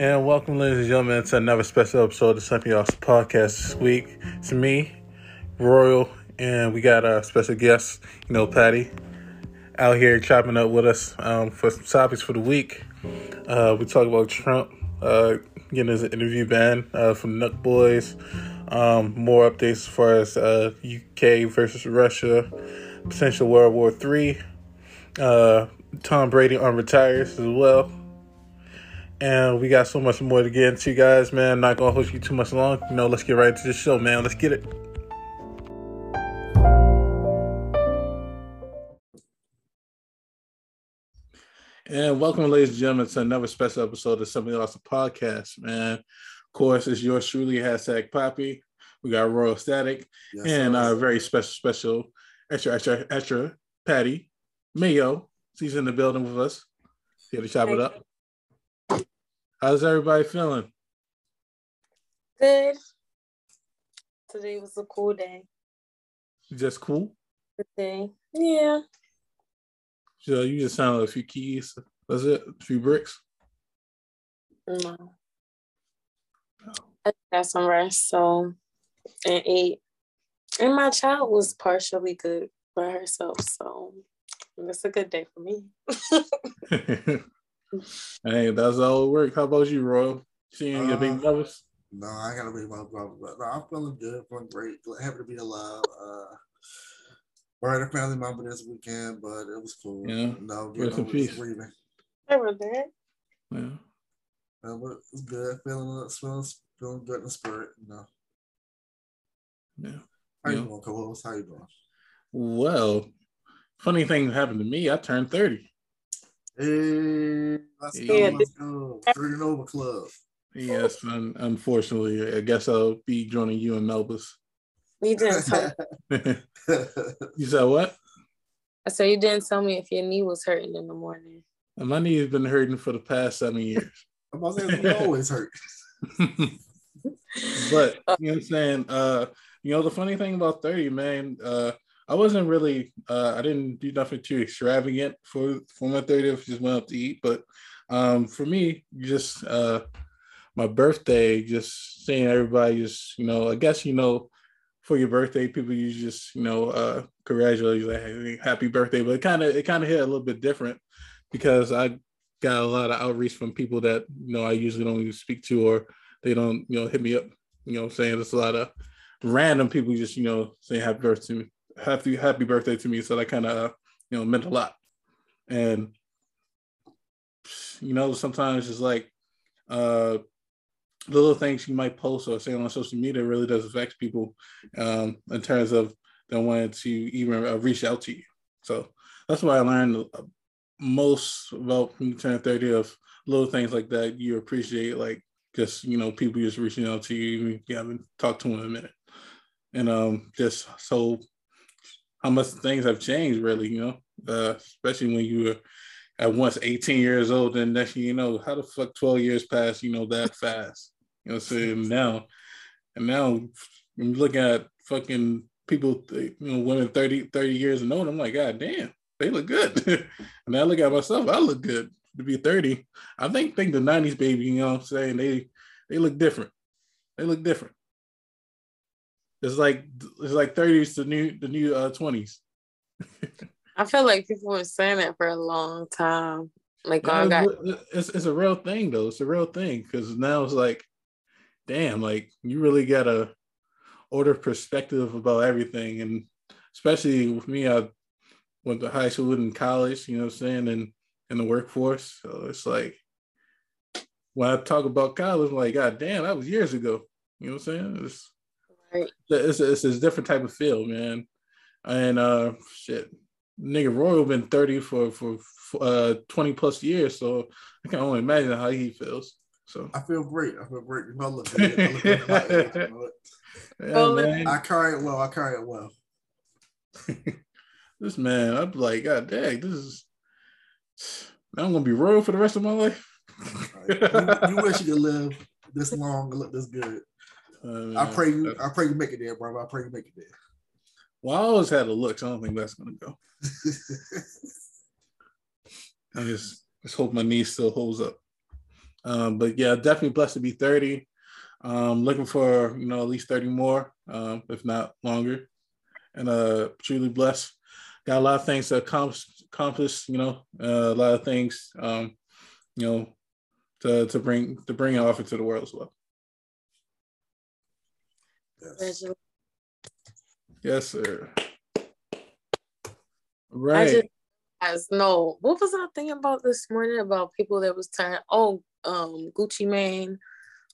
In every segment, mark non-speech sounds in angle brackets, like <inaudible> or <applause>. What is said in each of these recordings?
And welcome, ladies and gentlemen, to another special episode of the Something Else podcast this week. It's me, Royal, and we got a special guest, you know, Patty, out here chopping up with us um, for some topics for the week. Uh, we talk about Trump uh, getting his interview banned uh, from Nelk Boys, um, more updates as far as UK uh, versus Russia, potential World War Three. Uh, Tom Brady on retires as well. And we got so much more to get into, guys, man. Not gonna hold you too much long. You know, let's get right into the show, man. Let's get it. And welcome, ladies and gentlemen, to another special episode of Something Else Podcast, man. Of course, it's yours truly, hashtag Papi. We got Royal Static yes, and our very special, special, extra, extra, extra, Patty Mayo. She's in the building with us. Here to chop it up. How's everybody feeling? Good. Today was a cool day. Just cool? Good day. Yeah. So you just sound like a few keys. That's it? A few bricks? No. Oh. I got some rest, so and ate. And my child was partially good by herself, so it's a good day for me. <laughs> <laughs> hey, that's all it work. How about you, Royal? Seeing uh, your big brothers? No, I gotta be my brother, but no, I'm feeling good, feeling great, happy to be alive. Uh, buried a family member this weekend, but it was cool. Yeah, no, rest in peace. Grieving. I was there. Yeah, uh, but it's good. Feeling, feeling, feeling good in the spirit. You know. Yeah. How you doing, co-host? How you doing? Well, funny thing happened to me. I turned thirty. Hey, let's go, let's go. Turning over club. Yes, un- unfortunately, I guess I'll be joining you in Melba's. You didn't tell <laughs> <laughs> You said what? I said you didn't tell me if your knee was hurting in the morning. My knee has been hurting for the past seven years. <laughs> I'm about to say always hurt. but you know what I'm saying? Uh, you know, the funny thing about 30, man, uh, I wasn't really uh, I didn't do nothing too extravagant for for my 30th, just went up to eat. But um, for me, just uh, my birthday, just seeing everybody just, you know, I guess you know, for your birthday, people you just, you know, uh congratulate you like happy birthday. But it kind of it kind of hit a little bit different because I got a lot of outreach from people that, you know, I usually don't even speak to or they don't, you know, hit me up, you know saying? There's a lot of random people just, you know, saying happy birthday to me happy happy birthday to me. So that kind of you know meant a lot. And you know, sometimes it's like uh little things you might post or say on social media really does affect people um, in terms of them wanting to even uh, reach out to you. So that's why I learned most about when you turn 30 of little things like that you appreciate like just you know people just reaching out to you you haven't talked to them in a minute and um just so how much things have changed, really, you know, uh, especially when you were at once 18 years old and next you know, how the fuck 12 years pass, you know, that fast. You know, what I'm saying now, and now I'm looking at fucking people, you know, women 30, 30 years and older, I'm like, God damn, they look good. <laughs> and I look at myself, I look good to be 30. I think think the 90s baby, you know what I'm saying? They they look different. They look different. It's like it's like 30s to new the new uh 20s. I feel like people were saying that for a long time. Like yeah, got it's it's a real thing though. It's a real thing because now it's like, damn, like you really gotta order perspective about everything, and especially with me, I went to high school and college. You know what I'm saying, and in the workforce. So it's like when I talk about college, I'm like, God damn, that was years ago. You know what I'm saying? It's Right. It's, it's, it's a different type of feel, man. And uh, shit, nigga Royal been 30 for, for, for uh 20 plus years, so I can only imagine how he feels. So I feel great. I feel great. I look good. I, look good <laughs> age, yeah, man. I carry it well. I carry it well. <laughs> this man, I'm like, God dang, this is now I'm gonna be royal for the rest of my life. you, you, wish you could live this long and look this good. Uh, I pray you. I pray you make it there, bro. I pray you make it there. Well, I always had a look, so I don't think that's gonna go. <laughs> I just just hope my knee still holds up. Um, but yeah, definitely blessed to be 30. Um, looking for you know at least 30 more, um, if not longer, and uh, truly blessed. Got a lot of things to accomplish, accomplish you know, uh, a lot of things, um, you know, to to bring to bring an offer to the world as well. Yes, yes sir. Right. I As no, what was I thinking about this morning about people that was turning? Oh, um, Gucci Mane,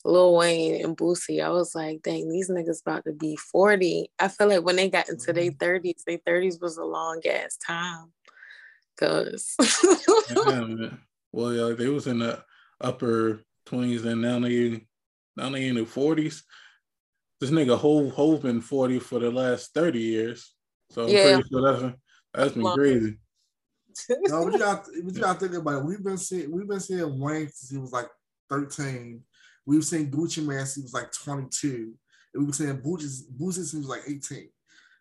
Lil Wayne, and Boosie. I was like, dang, these niggas about to be forty. I feel like when they got into their mm-hmm. thirties, their thirties was a long ass time. Cause yeah, <laughs> well, yeah, they was in the upper twenties, and now they now they in the forties. This nigga Hove Hove been forty for the last thirty years, so I'm yeah. pretty sure that's that's been crazy. <laughs> no, but you got but you got to think about it. We've been seeing we've been seeing Wayne since he was like 13. We've seen Gucci Mane since he was like 22. And we've seen Boosie, Boosie since he was like 18.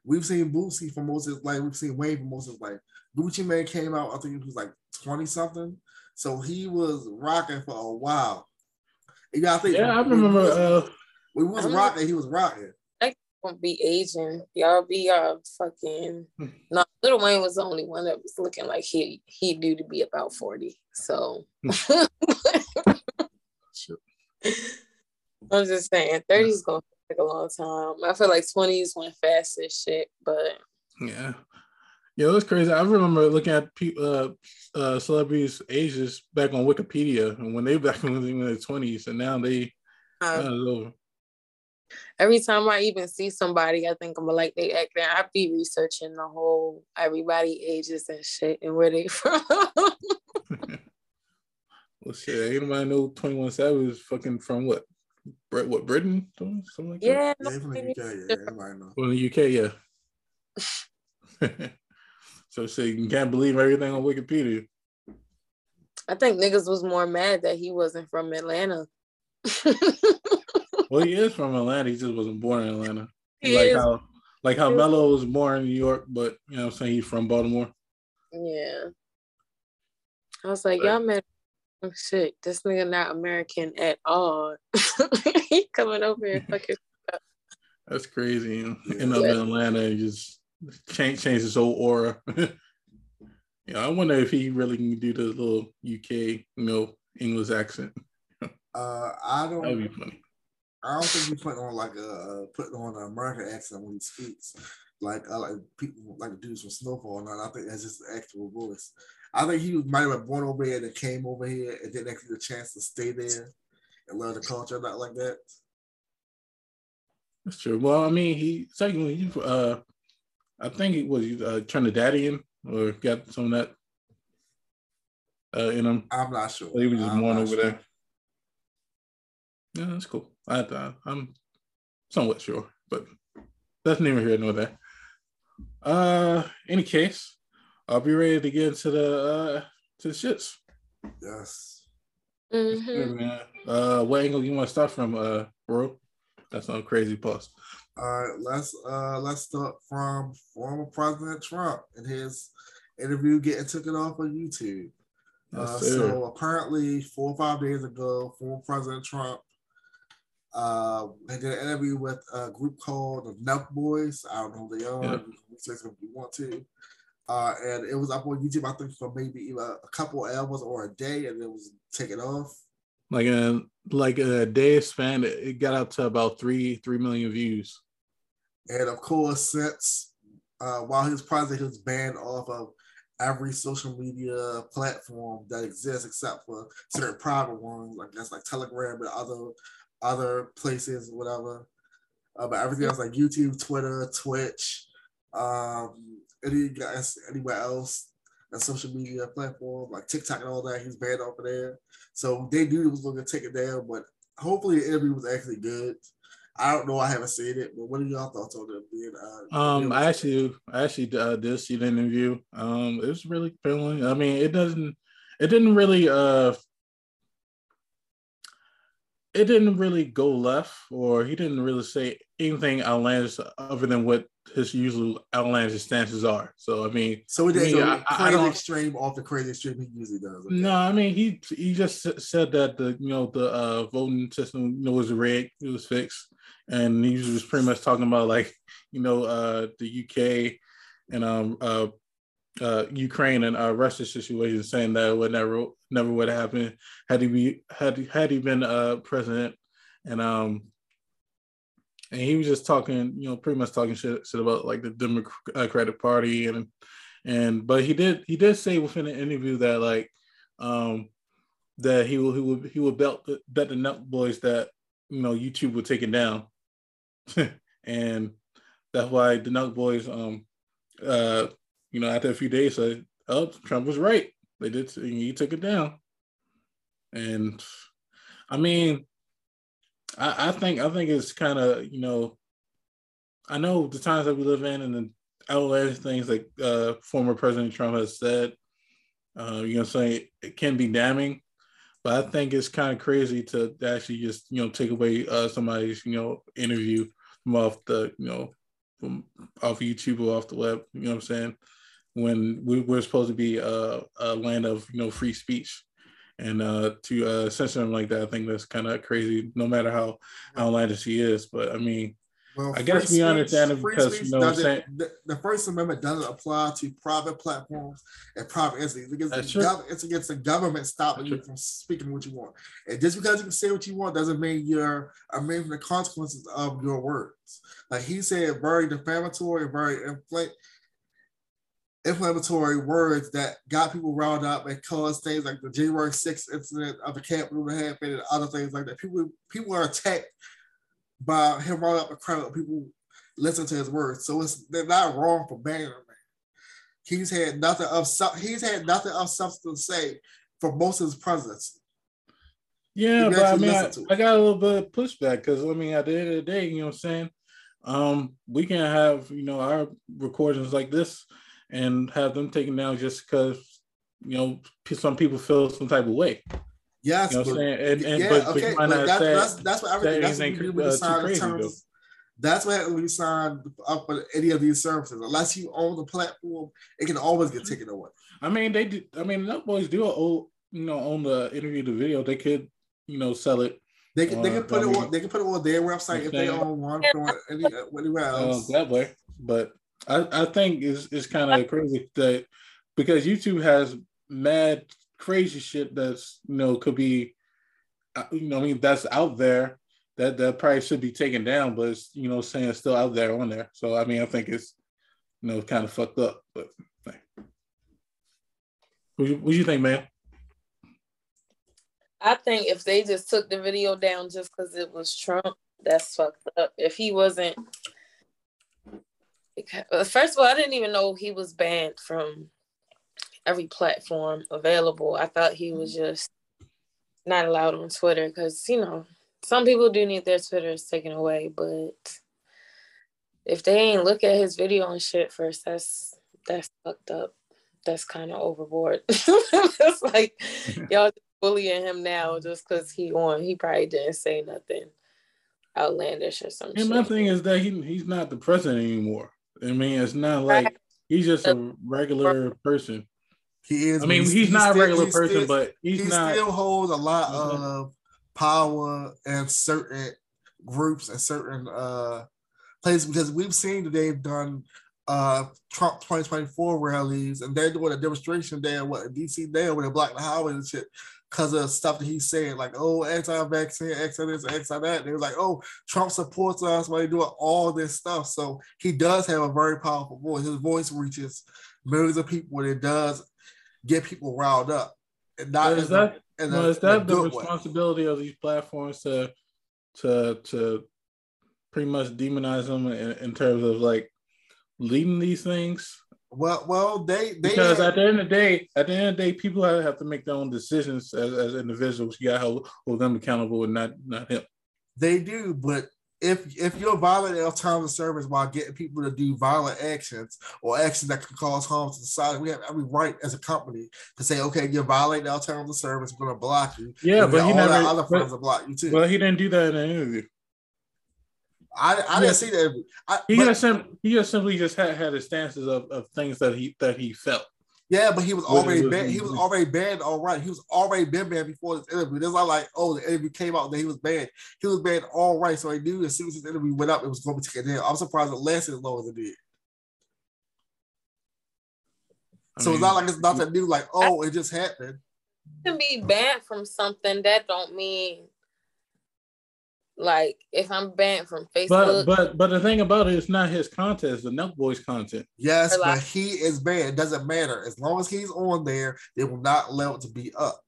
We've seen Boosie for most of his life. We've seen Wayne for most of his life. Gucci Mane came out, I think he was like 20 something. So he was rocking for a while. You gotta think. Yeah, I remember. Uh, we was rocking. He was rocking I won't be Asian. Y'all be y'all fucking <laughs> no Lil Wayne was the only one that was looking like he he due to be about 40. So <laughs> I'm just saying 30 is gonna take a long time. I feel like 20s went fast as shit, but yeah. Yeah, it was crazy. I remember looking at people, uh, uh, celebrities' ages back on Wikipedia, and when they back <laughs> in their twenties, and now they uh, every time I even see somebody, I think I'm like they act. I be researching the whole everybody ages and shit and where they <laughs> from. <laughs> well, shit, anybody know Twenty One Savage is fucking from what? Brit, what Britain? Something like yeah, that. Yeah, from the UK. Yeah, everybody know. From the UK, yeah. <laughs> so, so you can't believe everything on Wikipedia. I think niggas was more mad that he wasn't from Atlanta well, he is from Atlanta. He just wasn't born in Atlanta. He like is. how like how Melo was born in New York, but you know what I'm saying he's from Baltimore. Yeah. I was like, y'all met oh, shit, this nigga not American at all. <laughs> he coming over here fucking <laughs> That's crazy. You know? End up in Atlanta and just change change his whole aura. <laughs> yeah, I wonder if he really can do the little UK, you know, English accent. Uh, I don't. That'd be funny. I don't think he's putting on like a putting on an American accent when he speaks. Like I like people like dudes from Snowfall, and I think that's just the actual voice. I think he might have been born over here and came over here and didn't actually get a chance to stay there and learn the culture, not like that. That's true. Well, I mean, he secondly, he, uh, I think he was uh, Trinidadian or got some of that uh, in him. I'm not sure. he was just born over sure. there. Yeah, that's cool. I, I I'm somewhat sure, but that's neither here nor there. Uh, any case, I'll be ready to get into the uh to the shits. Yes. Mm-hmm. uh, what angle you want to start from, uh, bro? That's no crazy post. All right, let's uh let's start from former President Trump and his interview getting taken off of YouTube. Yes, uh, so apparently, four or five days ago, former President Trump uh, I did an interview with a group called the Nelk Boys. I don't know who they are. Yeah. Research if you want to. Uh, and it was up on YouTube, I think, for maybe a couple hours or a day, and it was taken off. Like a like a day span, it got up to about three three million views. And of course, since uh, while his project was banned off of every social media platform that exists except for certain private ones, like that's like Telegram and other other places, whatever. Uh, but everything else like YouTube, Twitter, Twitch, um, any guys anywhere else, a social media platform like TikTok and all that, he's banned off of there. So they knew he was going to take it down, but hopefully the interview was actually good. I don't know. I haven't seen it, but what are y'all thoughts on it? Being, uh, um, I actually, I actually uh, did see the interview. Um, it was really feeling. I mean, it doesn't, it didn't really uh it didn't really go left, or he didn't really say anything outlandish other than what his usual outlandish stances are. So I mean, so it is I mean, so I- I crazy don't- extreme off the crazy extreme he usually does. okay. No, I mean he he just said that the you know the uh, voting system you know was rigged, it was fixed, and he was pretty much talking about like you know uh, the UK and um uh, uh, Ukraine and uh, Russia situation, saying that would never never would happen had he be had had he been uh, president, and um and he was just talking you know pretty much talking shit, shit about like the Democratic Party and and but he did he did say within the interview that like um that he will he will he will belt the- bet the Nelk boys that you know YouTube will take it down, <laughs> and that's why the Nelk boys um uh you know after a few days said oh Trump was right they did he took it down, and I mean I I think I think it's kind of you know I know the times that we live in and the outlandish things that uh, former President Trump has said, uh, you know, saying it can be damning, but I think it's kind of crazy to actually just you know take away uh, somebody's you know interview from off the you know from off YouTube or off the web. You know what I'm saying? When we, we're supposed to be uh, a land of you know free speech. And uh, to uh, censor him like that, I think that's kind of crazy. No matter how outlandish he is, but I mean, Well, I guess we understand it because, you know what I'm saying? The, the First Amendment doesn't apply to private platforms and private entities. It's against, the, gov- it's against the government stopping That's you true. from speaking what you want. And just because you can say what you want doesn't mean you're immune from the consequences of your words. Like he said, very defamatory, very infl- inflammatory words that got people riled up and caused things like the January 6th incident of the Capitol to happen and other things like that. People people are attacked by him riling up a crowd of people listen to his words. So it's they're not wrong for banning him. He's had nothing of he's had nothing of substance to say for most of his presidency. Yeah, but I mean, I, I got a little bit of pushback because I mean, at the end of the day, you know what I'm saying? Um, we can have, you know, our recordings like this and have them taken down just because, you know, some people feel some type of way. Yes, You know but, saying? And, and yeah, but, okay, but not that, say, that's that's what everything. That's what anything, you do when uh, sign terms. That's what you sign up for any of these services. Unless you own the platform, it can always get taken away. I mean, they do. I mean, Nelk Boys do own, you know, own the interview, the video. They could, you know, sell it. They can they Uh, can put it on they can put it on their website if they own one from any, anywhere uh, else. that way. But I, I think it's, it's kind of crazy that because YouTube has mad crazy shit that's you know could be uh, you know I mean that's out there that that probably should be taken down, but it's you know saying it's still out there on there. So I mean I think it's you know kind of fucked up. But what you, what you think, man? I think if they just took the video down just because it was Trump, that's fucked up. If he wasn't, uh, first of all, I didn't even know he was banned from every platform available. I thought he was just not allowed on Twitter because you know some people do need their Twitters taken away, but if they ain't look at his video and shit first, that's that's fucked up. That's kind of overboard. <laughs> it's like <laughs> y'all bullying him now just because he on. He probably didn't say nothing outlandish or something. And shit. my thing is that he he's not the president anymore. I mean it's not like he's just a regular person. He is. I mean, but he's, not a regular person, still- but he's he not. still holds a lot Mhm. of power in certain groups and certain uh places because we've seen that they've done uh Trump 2024 rallies and they're doing a demonstration there what DC there where they block the highway and shit because of stuff that he said, like oh anti-vaccine anti this anti that they were like oh Trump supports us while they doing all this stuff so he does have a very powerful voice his voice reaches millions of people and it does get people riled up and not is a- that no, a- is that the good way. responsibility of these platforms to to to pretty much demonize them in, in terms of like leading these things? Well, well, they they Because had- at the end of the day, at the end of the day, people have have to make their own decisions as, as individuals. You got to hold, hold them accountable and not not him. they do, but if if you're violating our terms of service while getting people to do violent actions or actions that can cause harm to society, we have every right as a company to say, okay, you're violating our terms of service, we're gonna block you. Yeah, but he never. other but- friends block you too. well, he didn't do that in the interview. I, I didn't see that. I, He but- just sim- he just simply just had, had his stances of, of things that he that he felt. yeah, but he was already was- banned. He was already banned. All right, he was already been banned before this interview. It's not like oh, the interview came out and he was banned. He was banned all right, so I knew as soon as his interview went up, it was going to be taken down. I'm surprised it lasted as long as it did. I so mean, it's not like it's nothing new. Like oh, it just happened. can be banned from something that don't mean like if I'm banned from Facebook. but but but the thing about it, it's not his content; it's the Nelk Boys content. Yes, like- but he is banned. It doesn't matter as long as he's on there. They will not allow it to be up.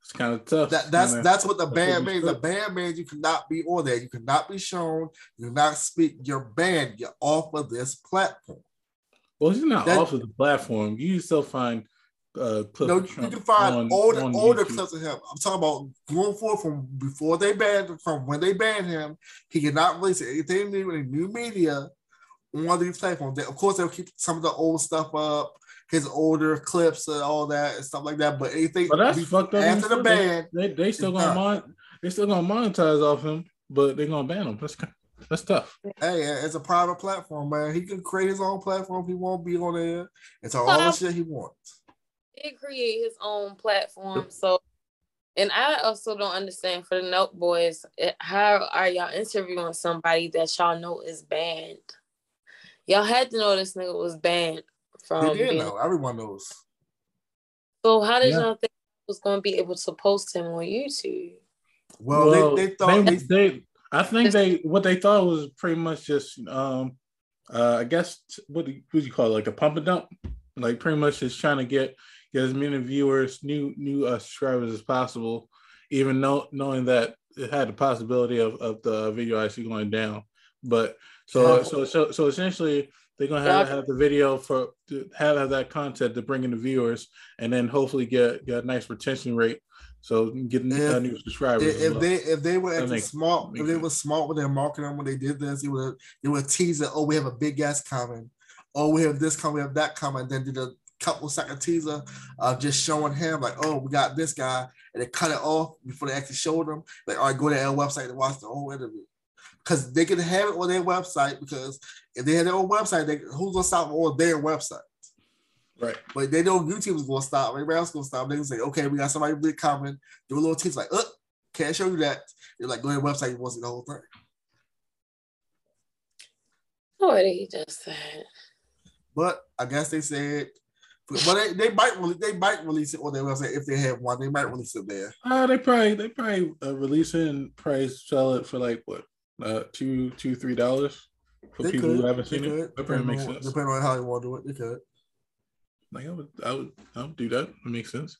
It's kind of tough. That, that's kinda- that's what the that's ban means. The took. ban means you cannot be on there. You cannot be shown. You cannot speak. You're banned. You're off of this platform. well, he's not that- off of the platform. You still find uh, clips No, of you can find on- older on older YouTube. clips of him. I'm talking about going forward from before they banned from when they banned him. He cannot release anything new, any new media on these platforms. They, of course, they'll keep some of the old stuff up, his older clips and all that and stuff like that. But anything But that's be- fucked up. after the ban, they, they, they still gonna mon- they still gonna monetize off him, but they're gonna ban him. That's ki- that's tough. hey, it's a private platform, man. He can create his own platform. He won't be on there. It's all the shit he wants. He create his own platform. So, and I also don't understand for the Nelk Boys, how are y'all interviewing somebody that y'all know is banned? Y'all had to know this nigga was banned from. They did being- know. Everyone knows. So how did Yeah. y'all think he was going to be able to post him on YouTube? Well, they, they thought they, they, they- I think they what they thought was pretty much just um uh I guess what do you, what do you call it like a pump and dump like pretty much just trying to get get as many viewers new new uh, subscribers as possible even know, knowing that it had the possibility of, of the video actually going down but so Yeah. so so so essentially they're gonna have, have the video for to have, have that content to bring in the viewers and then hopefully get get a nice retention rate so getting can If- uh, new subscribers if, well. they if they were actually smart, if they were smart with their marketing when they did this, they would they would tease it. Oh, we have a big guest coming. Oh, we have this coming, we have that coming. Then did a couple second teaser of just showing him like, oh, we got this guy, and they cut it off before they actually showed him. Like, all right, go to their website and watch the whole interview. Because they can have it on their website. Because if they had their own website, they, who's gonna stop on their website? right But they know YouTube's gonna stop. Everybody else gonna stop. They can say, okay, we got somebody big coming. Do a little tease like, uh, can't show you that. They're like, go to the website. You want to see the whole thing. What he just said. But I guess they said, but they, they might release, they might release it on their website if they have one. They might release it there. Uh, they probably they probably uh, release it and probably sell it for like what uh two two three dollars for They people could. who haven't They seen it. could. That probably makes on, sense. depending on how you want to do it, they could. Like I would I would I would do that. It makes sense.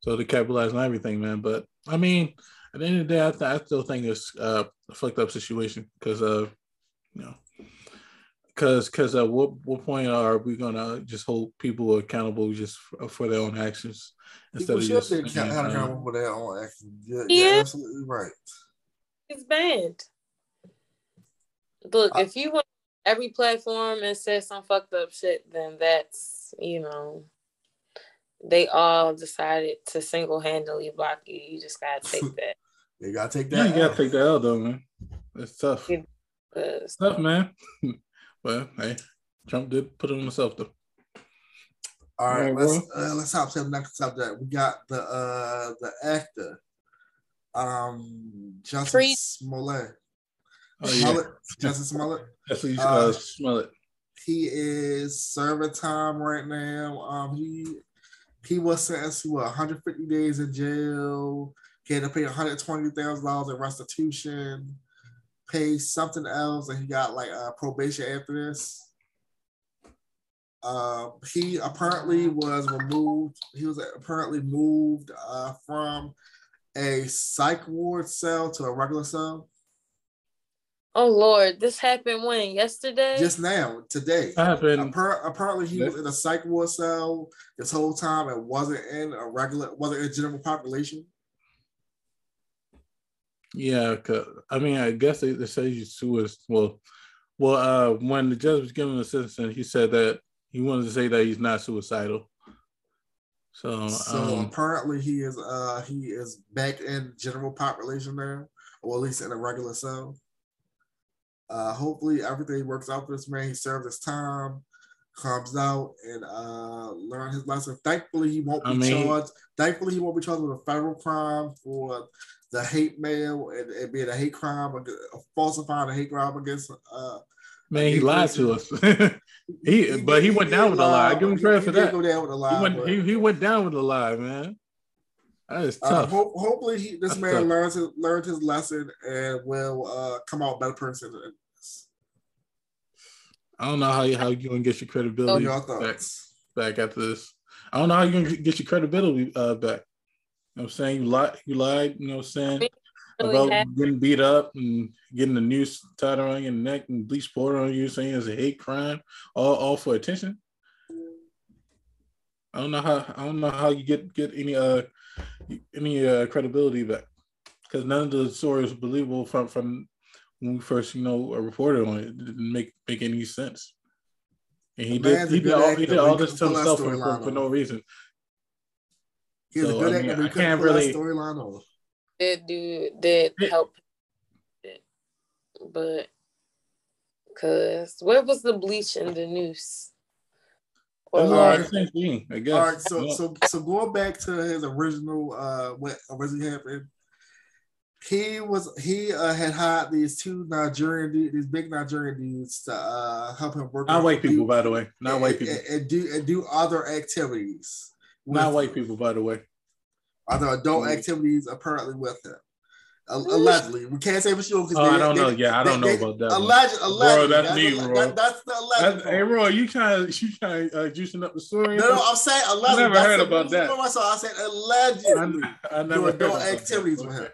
So to capitalize on everything, man. But I mean, at the end of the day, I, th- I still think it's uh, a fucked up situation because uh you know because because at what what point are we gonna just hold people accountable just for, uh, for their own actions instead People of just be saying, held accountable for their own actions. Yeah, Yeah. you're absolutely right. It's banned. Look, I- if you want every platform and said some fucked up shit, then that's you know, they all decided to single handedly block you. You just gotta take <laughs> that. You gotta take yeah, that. you gotta out. take that out though, man. It's tough. Yeah. 'cause It's tough, man. <laughs> well, hey, Trump did put it on himself though. All right, let's uh, let's hop to the next subject. We got the uh the actor, um, Jussie Free- Smollett. Oh yeah, Smollett, Jussie Smollett. that's what you Uh, uh, smell. He is serving time right now. Um, he he was sentenced to what, 150 days in jail. He had to pay 120 thousand dollars in restitution, pay something else, and he got like uh, probation after this. Uh, he apparently was removed. He was apparently moved uh, from a psych ward cell to a regular cell Oh Lord, this happened when yesterday. just now, today. That happened. Appar- apparently, he was in a psych ward cell this whole time and wasn't in a regular, wasn't in general population. Yeah, I mean, I guess they, they say he's suicide. Well, well, uh, when the judge was giving the sentence, he said that he wanted to say that he's not suicidal. So, So um, apparently, he is uh he is back in general population now. or at least in a regular cell. Uh, hopefully everything works out for this man. He serves his time, comes out and uh learn his lesson. Thankfully, he won't be I mean, charged. Thankfully, he won't be charged with a federal crime for the hate mail and, and being a hate crime, falsifying a hate crime against. Uh, Man, he lied to us. <laughs> he, he, but he, he went down with a lie. I give him credit for that. Go down with a lie. He went, he, he went down with a lie, man. That is uh, tough. Uh, ho- hopefully, he, this That's man tough. learns his, learned his lesson and will uh, come out better person. I don't know how you how you gonna get your credibility back, back after this. I don't know how you're gonna get your credibility uh, back. You know what I'm saying? You lied, you lied, you know what I'm saying? About getting beat up and getting the noose tied around your neck and bleach poured on you saying it's a hate crime, all, all for attention. I don't know how I don't know how you get get any uh any uh credibility back because none of the stories are believable from from when we first, you know, reported on it. It didn't make make any sense. And he did he did, all, he did all this to himself for, for, for, no reason. He's so, a good I, mean, I can't really storyline over. That dude did help, but because where was the bleach and the noose? Or like, the same thing, I guess. All right, so yeah. so so going back to his original uh what originally happened he was he uh, had hired these two Nigerian dudes, these big Nigerian dudes to uh, help him work. Not white people, by the way. Not and, white people. And, and, do and do other activities. Not white people, by the way. Other adult mm-hmm. activities apparently with him. Allegedly, we can't say for sure because oh, I don't they, know. Yeah, I don't they, know about that. Alleged, allegedly, bro, that's, me, bro. That, that's the alleged. That's, hey, Roy, you trying you trying uh, juicing up the story? No, no, I'm saying allegedly. I never heard about that. So I said allegedly. I, I never adult activities with him.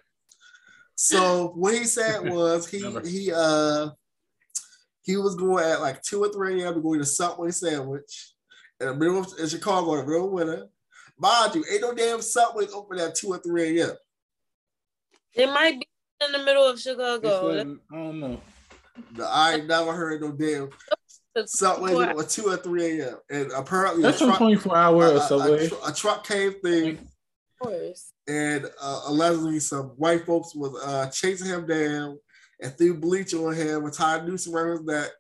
So <laughs> what he said was he he uh he was going at like two or three a.m. to go eat a Subway sandwich in the middle of in Chicago in the middle of winter. Mind you, ain't no damn Subways open at two or three a.m. It might be in the middle of Chicago. I don't know. No, I ain't never heard no damn Subway at two or three a.m. And apparently that's a, truck, 24 hour a, subway. A, a, truck came thing. Of course and uh, allegedly some white folks was uh, chasing him down and threw bleach on him and tied noose around his neck,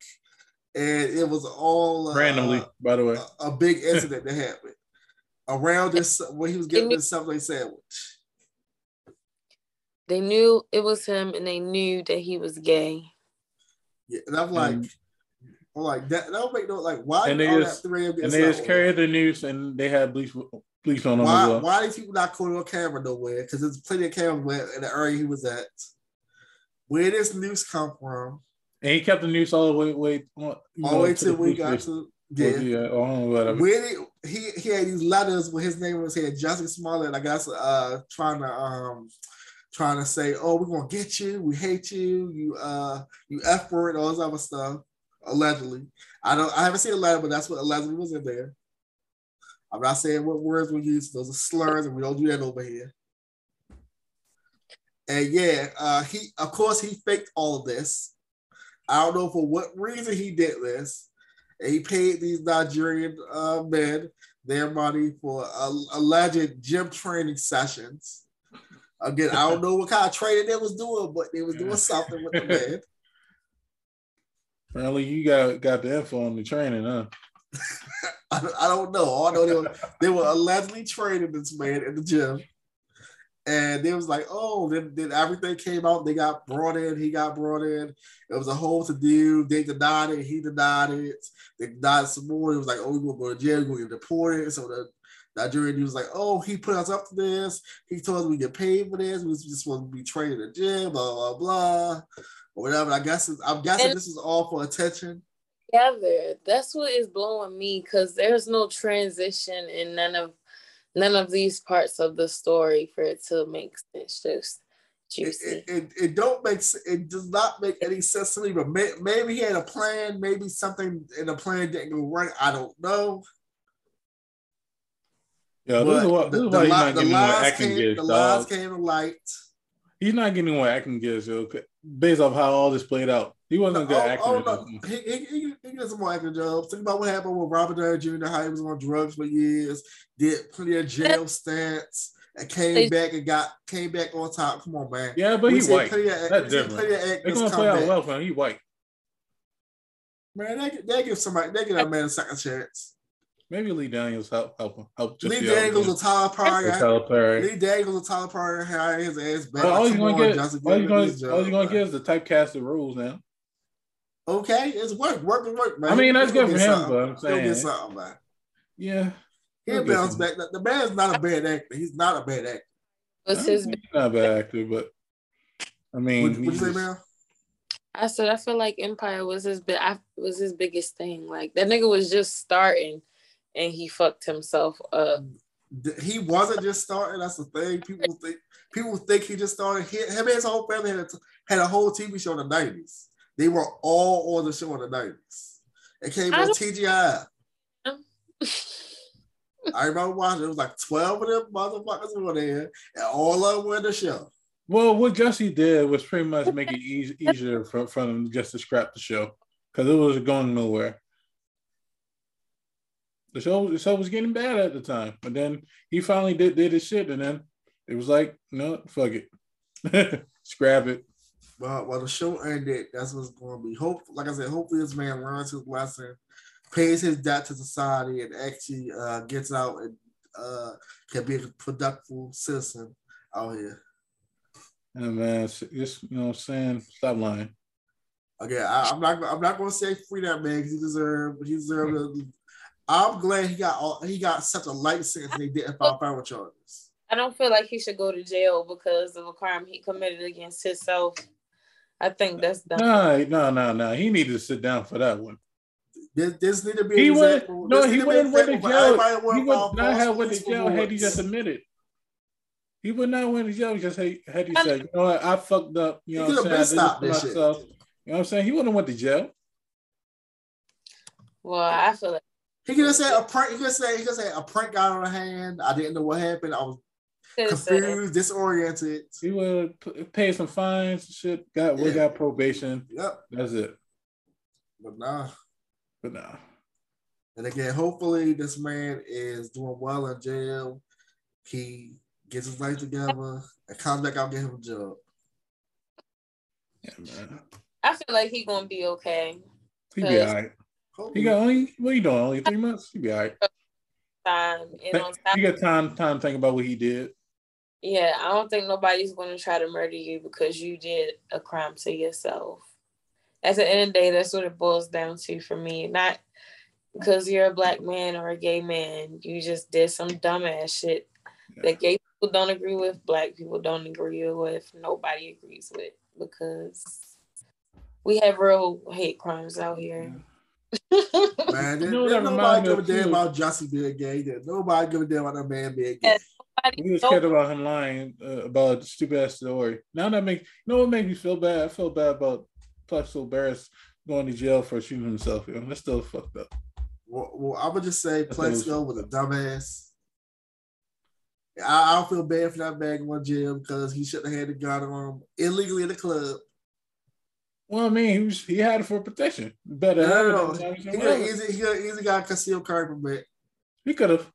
and it was all uh, randomly, by the way, a, a big incident that happened around this when he was getting this Subway sandwich. They knew it was him, and they knew that he was gay. Yeah, and I'm like. Mm. I'm like that. That don't make no like why. And they just and they just carried the news and they had bleach Please don't know. Why, well. why these people not caught on camera nowhere? Because there's plenty of cameras in the area he was at. Where did this news come from? And he kept the news all the way, way all the way till we got to yeah. yeah oh, whatever. Where he he had these letters with his name was here, Jussie Smollett. I guess uh trying to um trying to say, oh, we're gonna get you, we hate you, you uh you F word, all this other stuff, allegedly. I don't I haven't seen a letter, but that's what allegedly was in there. I'm not saying what words we use; those are slurs, and we don't do that over here. And yeah, uh, he of course he faked all of this. I don't know for what reason he did this. And he paid these Nigerian uh, men their money for uh, alleged gym training sessions. Again, I don't know what kind of training they was doing, but they was doing something with the man. Apparently, you got got the info on the training, huh? <laughs> I, I don't know. All I know they were they were allegedly training this man in the gym. And it was like, oh, then, then everything came out. They got brought in. He got brought in. It was a whole to do. They denied it. He denied it. They denied some more. It was like, oh, we're going to go to jail. We're going to get deported. So the Nigerian dude was like, oh, he put us up to this. He told us we get paid for this. We just want to be trained in the gym, blah, blah, blah, or whatever. I guess I'm guessing and- this is all for attention together. That's what is blowing me because there's no transition in none of none of these parts of the story for it to make sense. Just juicy. It, it, it don't make it does not make any sense to me. But may, maybe he had a plan. Maybe something in the plan didn't go right. I don't know. Yeah, this is what this is why he's not getting more acting came, gigs. The lies came to light. He's not getting more acting gigs, yo, based off how all this played out. He wasn't a good oh, actor. Oh, no. he, he, he, he got some more acting jobs. Think about what happened with Robert Downey Jr., how he was on drugs for years, did plenty of jail stats, and came They- back and got came back on top. Come on, man. Yeah, but We he seen white. plenty of- That's different. plenty of They're actors gonna come play out well for him. He white. Man, they, they give somebody they give that man a second chance. Maybe Lee Daniels help help him help. Lee Daniels man. a Tyler Perry. Tyler Perry. Lee Daniels a Tyler Perry. Had his ass back. Well, all you come gonna on, get, Jussie, all you gonna, me all you gonna get is the typecasted rules now. Okay, it's work, work and work, man. I mean, that's He'll good for him, something. but I'm He'll saying- get something, man. Yeah, He'll He'll bounce back. The the man's not a bad actor. He's not a bad actor. Was his He's not a bad actor, but I mean, What what you say, man? I said I feel like Empire was his big I was his biggest thing. Like that nigga was just starting and he fucked himself up. He wasn't just starting. That's the thing. People think people think he just started. He, him and his whole family had a, t- had a whole TV show in the nineties. They were all on the show in the nineties. It came I on TGI. <laughs> I remember watching. It was like twelve of them motherfuckers were there, and all of them were in the show. Well, what Jussie did was pretty much make it easy, easier for, for him just to scrap the show because it was going nowhere. The show, the show was getting bad at the time, but then he finally did did his shit, and then it was like, no, fuck it, <laughs> scrap it. Well, while the show ended, that's what's going to be. Hope, like I said, hopefully this man learns his lesson, pays his debt to society, and actually uh, gets out and uh, can be a productive citizen out here. And man, s- just you know, what I'm saying, stop lying. Okay, I, I'm not. I'm not going to say free that man because he deserved. He deserved. A, I'm glad he got all. He got such a light sentence. and They didn't file federal charges. I don't feel like he should go to jail because of a crime he committed against himself. I think that's dumb. Nah, no, no, no. He needed to sit down for that one. This, this need to be. He an No, this he need to be an wouldn't went to jail. He would not have went to jail had he just admitted. He would not went to jail just had, had he um, said, you know what, I fucked up. You know what I'm saying? I did this stopped to this shit. You know what I'm saying? He wouldn't have went to jail. Well, I feel like He could have said a prank. He could say he could say a prank got on the hand. I didn't know what happened. I was he could've said- confused, disoriented. He would have paid some fines, shit. Got we got probation. Yep. That's it. But nah. But nah. And again, hopefully this man is doing well in jail. He gets his life together and comes back out and get him a job. Yeah, man. I feel like he gonna be okay. He be all right. Hopefully. He got only what you doing? Only three months? He be all right. Time and on top, He got time time to think about what he did. yeah, I don't think nobody's gonna try to murder you because you did a crime to yourself. At the end of the day, that's what it boils down to for me. Not because you're a black man or a gay man. You just did some dumbass shit that gay people don't agree with, black people don't agree with, nobody agrees with because we have real hate crimes out here. Man, <laughs> there, You know, there's that nobody reminds give me a of damn too. about Jussie being gay. There's nobody give a damn about that man being gay. Yes. We was Nobody- scared about him lying uh, about a stupid ass story. Now that make you know what makes me feel bad. I feel bad about Plaxico Burress going to jail for shooting himself. You know, that's still fucked up. Well, well I would just say That's was- was a dumbass. I, I don't feel bad for that man going to jail because he shouldn't have had the gun on him illegally in the club. Well, I mean, he was he had it for protection. Better No, than- he could easy, he could easy got concealed carry permit. He could have.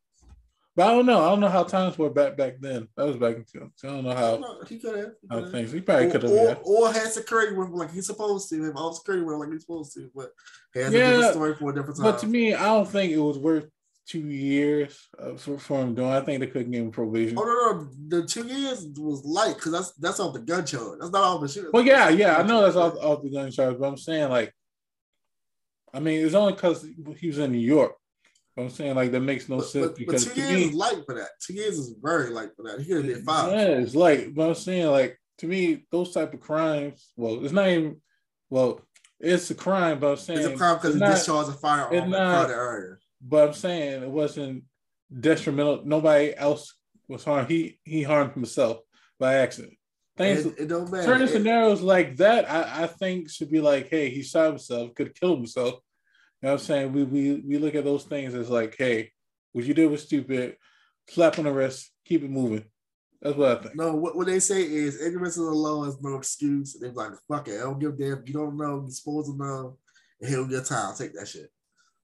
But I don't know. I don't know how times were back back then. That was back in so I don't know how No, he could have. how things. He probably could have. Or, Yeah. or, had security with him like he's supposed to. Have all security with him like he's supposed to. But he has a Yeah, different story for a different time. But to me, I don't think it was worth two years for, for him doing. I think they couldn't give him probation. Oh no, no, the two years was light because that's that's off the gun charge. That's not off the shooting. Well, yeah, yeah, I know that's off, off the gun charge, but I'm saying like, I mean, it's only because he was in New York. I'm saying like that makes no But, sense but, but two years me, is light for that. Two years is very light for that. He could have been five. yeah, it's like, but I'm saying like to me, those type of crimes. Well, it's not even. Well, it's a crime, but I'm saying It's a crime because he not- discharged a firearm it's not-. But I'm saying it wasn't detrimental. Nobody else was harmed. He he harmed himself by accident. Things It, it don't matter. certain It- scenarios like that, I, I think should be like, hey, he shot himself, could killed himself. You know what I'm saying? We, we we look at those things as like, hey, what you did was stupid. Slap on the wrist, keep it moving. That's what I think. no, what, what they say is ignorance of the law is no excuse. They're like, fuck it, I don't give a damn. You don't know, you're supposed to know. And he'll get time. Take that shit.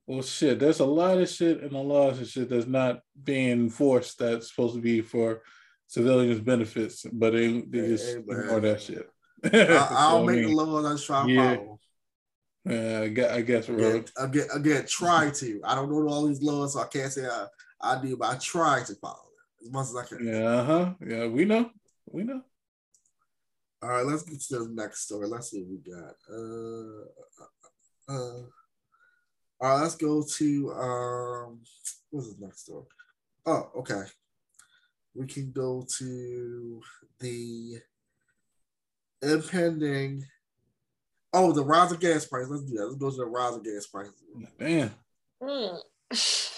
Well, shit, there's a lot of shit in the laws and shit that's not being enforced that's supposed to be for civilians benefits, but they, they just hey, ignore that shit. I, will <laughs> so, make I mean, the laws. I try to yeah. follow. Yeah, I guess, I guess again, again, again, try to. I don't know all these laws, so I can't say I, I do, but I try to follow it as much as I can. Yeah, uh-huh. Yeah, we know. We know. All right, let's get to the next story. Let's see what we got. Uh, uh, uh, all right, let's go to um, what's the next story? Oh, okay. We can go to the impending. Oh, the rise of gas prices. Let's do that. Let's go to the rise of gas prices. Man. Mm. <laughs> this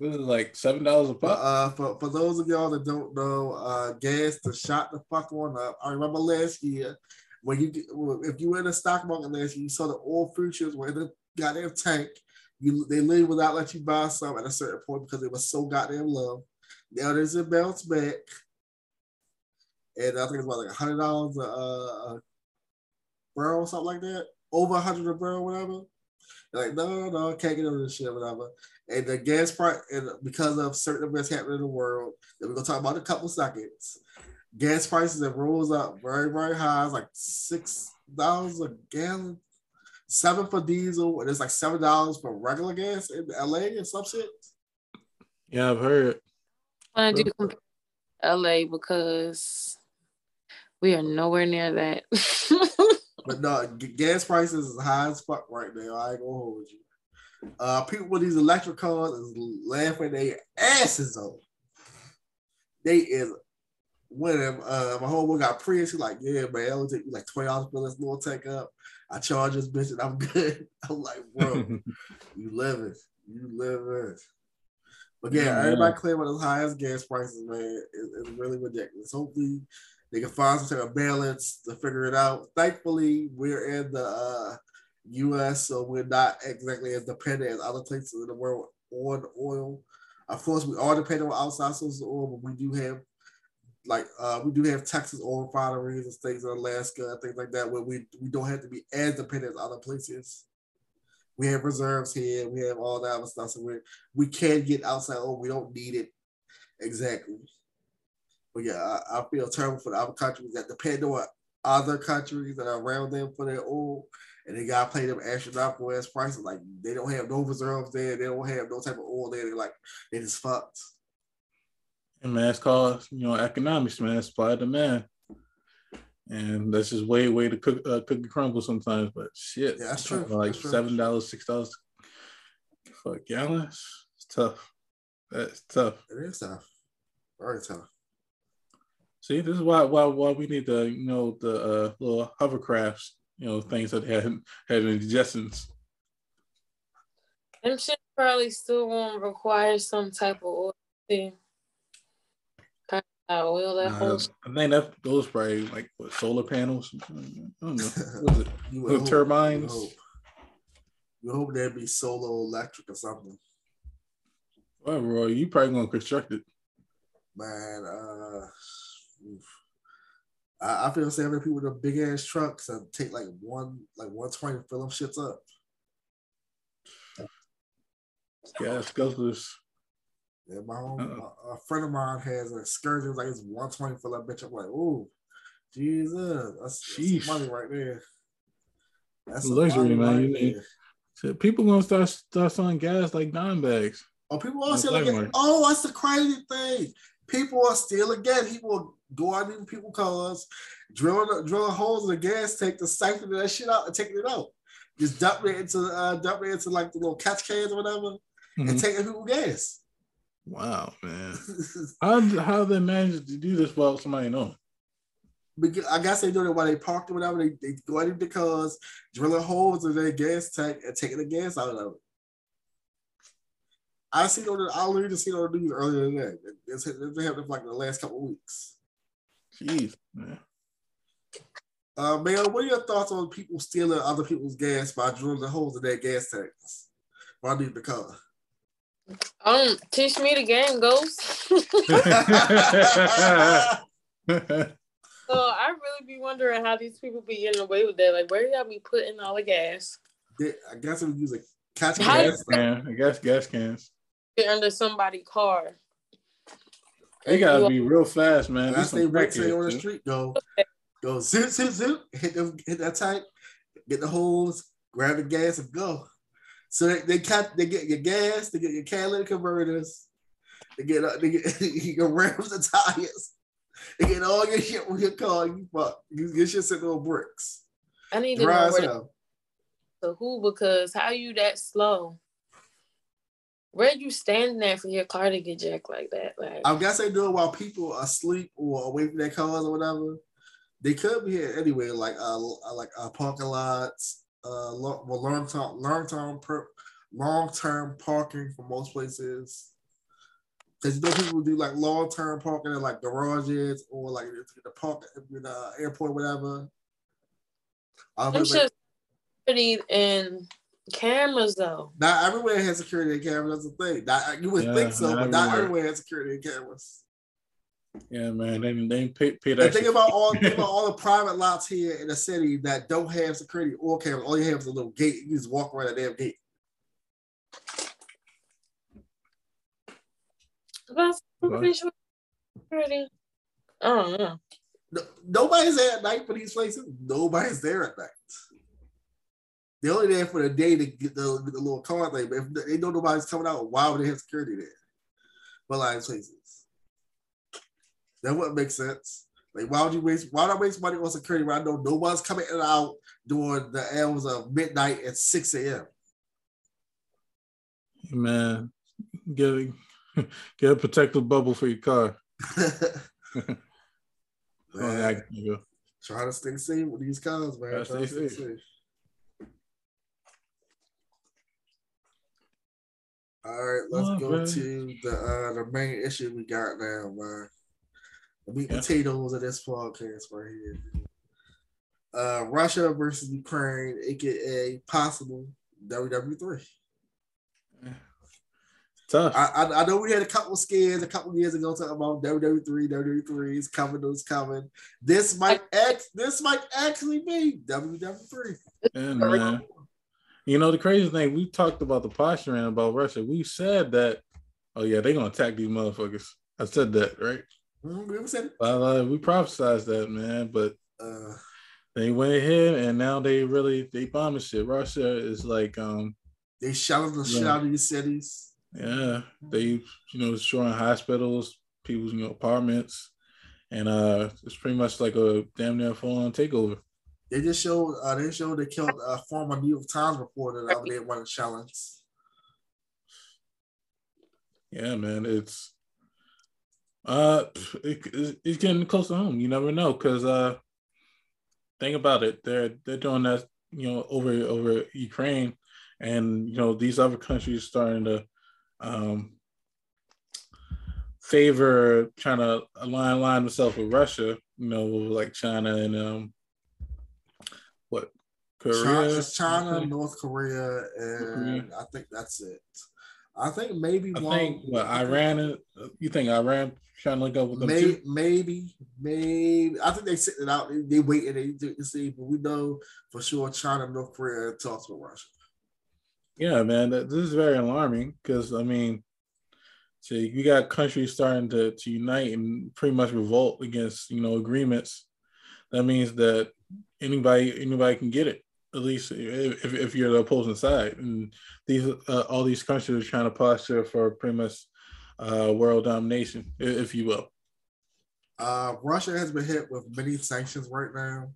is like seven dollars a pop. Uh, for, for those of y'all that don't know, uh, gas to shot the fuck on up. I remember last year when you if you were in the stock market last year, you saw the oil futures were in the goddamn tank. You they literally would not let you buy some at a certain point because it was so goddamn low. Now there's a bounce back, and I think it's about like a hundred dollars a uh, barrel or something like that, over a hundred a barrel, whatever. They're like, no, no, no, can't get over this shit, whatever. And the gas price, and because of certain events happening in the world, that we're gonna talk about in a couple seconds, gas prices have rose up very, very high. It's like six dollars a gallon, seven for diesel, and it's like seven dollars for regular gas in LA and some shit. Yeah, I've heard. I do compare LA because we are nowhere near that. <laughs> but no, gas prices is high as fuck right now. I ain't gonna hold you. Uh, people with these electric cars is laughing their asses off. They is when uh, my homeboy got Prius, he's like, yeah, man, it'll take you like twenty dollars for this little take up. I charge this bitch and I'm good. <laughs> I'm like, bro, <laughs> you live it, you live it. But yeah, yeah everybody claiming as high as gas prices, man, it's really ridiculous. Hopefully, they can find some type of balance to figure it out. Thankfully, we're in the uh, U.S., so we're not exactly as dependent as other places in the world on oil. Of course, we are dependent on outside sources of oil, but we do have like uh, we do have Texas oil refineries and states in Alaska and things like that where we, we don't have to be as dependent as other places. We have reserves here, we have all that other stuff, so we we can get outside oil. We don't need it exactly. But yeah, I, I feel terrible for the other countries that depend on other countries that are around them for their oil and they gotta pay them astronomical ass prices. Like they don't have no reserves there, they don't have no type of oil there. They're like they just fucked. And man, it's called you know economics, man. Supply demand, and that's just way way to cook uh, cookie crumble sometimes. But shit, yeah, that's true. Like that's seven dollars, six dollars for a gallon. It's tough. That's tough. It is tough. Very tough. See, this is why why why we need the you know the uh, little hovercrafts you know, things that had had indigestions. Them shit probably still won't require some type of oil. Kind of oil that uh, I think that those probably like what, solar panels. I don't know. What is it? <laughs> you turbines. You hope. you hope there'd be solar electric or something. Well, Roy, you probably gonna construct it. Man, uh. I, I feel saying people with the big ass trucks and take like one like one twenty fill them shits up. Gas guzzlers. Yeah, my home, uh-uh. a friend of mine has an excursion like it's one twenty for that bitch. I'm like, oh, Jesus, that's, that's money right there. That's luxury, man. Right you need, so people gonna start start selling gas like dime bags. Oh, people are selling. Oh, that's the crazy thing. People are still again. People go out in people cars, drill drilling holes in the gas tank to siphon that shit out and taking it out. Just dump it into uh, dump it into like the little catch cans or whatever, mm-hmm. and taking people gas. Wow, man! <laughs> how how they managed to do this without somebody knowing? Because I guess they do it while they parked or whatever. They, they go out in the cars, drilling holes in their gas tank and taking the gas out of it. I seen on the I literally just seen on the news earlier than that. It's, it's happened for like the last couple weeks. Jeez, man. Uh, man, what are your thoughts on people stealing other people's gas by drilling holes in their gas tanks while need the car? Um, teach me the game, Ghost. <laughs> so I really be wondering how these people be getting away with that. Like, where y'all be putting all the gas? I guess it was using catch gas. Man, I guess gas cans. Under somebody's car. They gotta be real fast, man. And Be right some they on the street. Go, go, zip, zip, zip. Hit them, hit that tight, Get the hose. Grab the gas and go. So they, they they get your gas. They get your catalytic converters. They get, uh, they get your rims and tires. They get all your shit with your car. You fuck. You get shit sitting on bricks. I need to Dry know where to who because how you that slow? Where you standing there for your car to get jacked like that? Like I guess they do it while people are asleep or away from their cars or whatever. They could be here anyway, like uh, like uh, parking lots, uh, lo- well, long term, long term, per, long term parking for most places. Because you know people do like long term parking in like garages or like the park in the airport, whatever. I them don't know, shit pretty and cameras though. not everywhere has security and cameras. That's the thing. Not, you would Yeah, think so, not but not everywhere. everywhere has security and cameras. Yeah, man. They they pay, pay And that. think about all think about <laughs> all the private lots here in the city that don't have security or cameras. All you have is a little gate. You just walk around a damn gate. That's What? pretty sure. Pretty. I don't know. No, nobody's there at night for these places. Nobody's there at night. They're only there for the day to get the, the little car thing. But if they know nobody's coming out, why would they have security there? But like places. That wouldn't make sense. Like, why would you waste? Why would I waste money on security when I know nobody's coming in and out during the hours of midnight at six a.m. man, get a, <laughs> get a protective bubble for your car. <laughs> <laughs> Oh, Man, nigga. trying to stay safe with these cars, man. Gotta to stay stay safe. safe. All right, let's Oh, go man. to the uh, the main issue we got now, man. The meat Yeah. potatoes of this podcast right here. Uh, Russia versus Ukraine, aka possible WW three. Tough. I, I I know we had a couple of scares a couple of years ago talking about WWE3, WWE3 is coming, those coming. This might act this might actually be WW three. Yeah, man. You know the crazy thing, we talked about the posturing about Russia. We said that, oh yeah, they're gonna attack these motherfuckers. I said that, right? We ever said it? Uh, we prophesized that, man. But Uh, they went ahead and now they really they bombing shit. Russia is like, um, they shelling the shit out of these cities. yeah, they you know destroying hospitals, people's you know apartments, and uh, it's pretty much like a damn near full on takeover. They just showed uh, they showed they killed a former New York Times reporter the other day at one of the challenge. Yeah, man, it's uh, it, it's- getting close to home. You never know, cause uh, think about it, they're they're doing that, you know, over over Ukraine, and you know these other countries starting to um favor trying to align align themselves with Russia. You know, like China and um, what Korea, China, China, North Korea, and Korea. I think that's it. I think maybe I one. think what Iran. You think Iran trying to link up with them Maybe, too? maybe, maybe. I think they sitting it out. They, they waiting. They to see, but we know for sure China, and North Korea talks with Russia. Yeah, man, that, this is very alarming because I mean, so you got countries starting to, to unite and pretty much revolt against you know agreements. That means that anybody anybody can get it. At least if, if you're the opposing side, and these uh, all these countries are trying to posture for pretty much uh, world domination, if you will. Uh, Russia has been hit with many sanctions right now.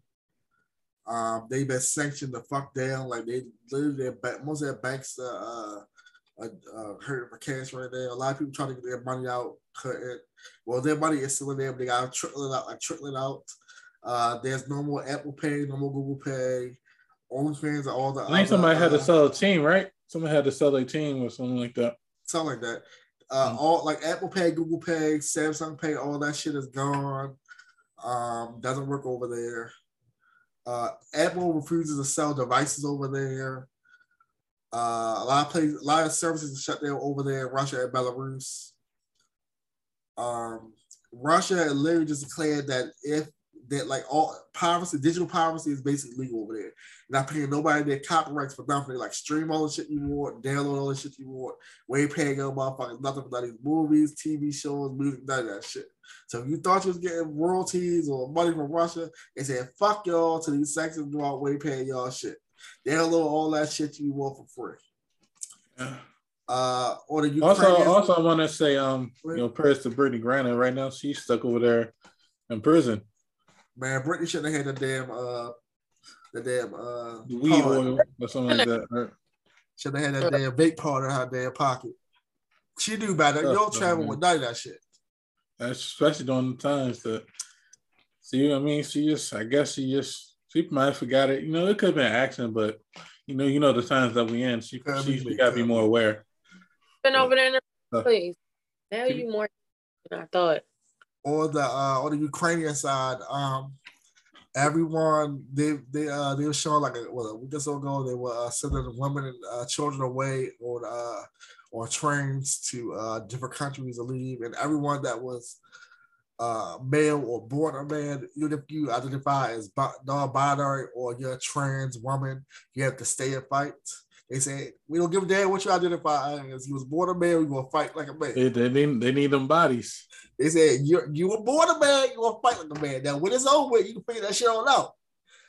Um, they've been sanctioned the fuck down. Like they literally, their most of their banks uh, uh, uh, uh, hurting for cash right now. A lot of people trying to get their money out. Couldn't. Well, their money is still in there, but they got it out. Like trickle it out. Uh, there's no more Apple Pay, no more Google Pay. And all the. I think other, somebody had to uh, sell a team, right? Someone had to sell a team or something like that. something like that. Uh, Mm. all like Apple Pay, Google Pay, Samsung Pay, all that shit is gone. Um, doesn't work over there. Uh, Apple refuses to sell devices over there. Uh, a lot of places, a lot of services are shut down over there in Russia and Belarus. Um, Russia literally just declared that if that like all piracy, digital piracy is basically legal over there. You're not paying nobody their copyrights for nothing. They like stream all the shit you want, download all the shit you want. We ain't paying your motherfuckers nothing for these movies, TV shows, music, none of that shit. So if you thought you was getting royalties or money from Russia, they said fuck y'all to these sections go out way paying y'all shit. Download all that shit you want for free. Yeah. Uh, or the Also, also, I want to say, um, you know, prayers to Brittney Griner. Right now, she's stuck over there in prison. Man, Brittney shouldn't have had the damn uh, the damn uh, The weed pod. oil or something like that. right? <laughs> Should have had that damn vape part in her damn pocket. She knew better. You don't travel with none of that shit. That's especially during the times that. See what I mean? She just, I guess she just, she might have forgot it. You know, it could have been an accident, but you know, you know the times that we in. She, Could she, she got to be more aware. Been over there in the Uh, place. Hell, can you you- more than I thought. On the uh, the Ukrainian side, um, everyone they they uh they were showing like a, what, a week or so ago they were uh, sending women and uh, children away on uh on trains to uh different countries to leave, and everyone that was uh male or born a man, even if you identify as bi- non-binary or you're a trans woman, you have to stay and fight. They said, we don't give a damn what you identify as. You was born a man, we gonna fight like a man. They, they need, they need them bodies. They said you you were born a man, you gonna fight like a man. Now when it's over, you can figure that shit on out.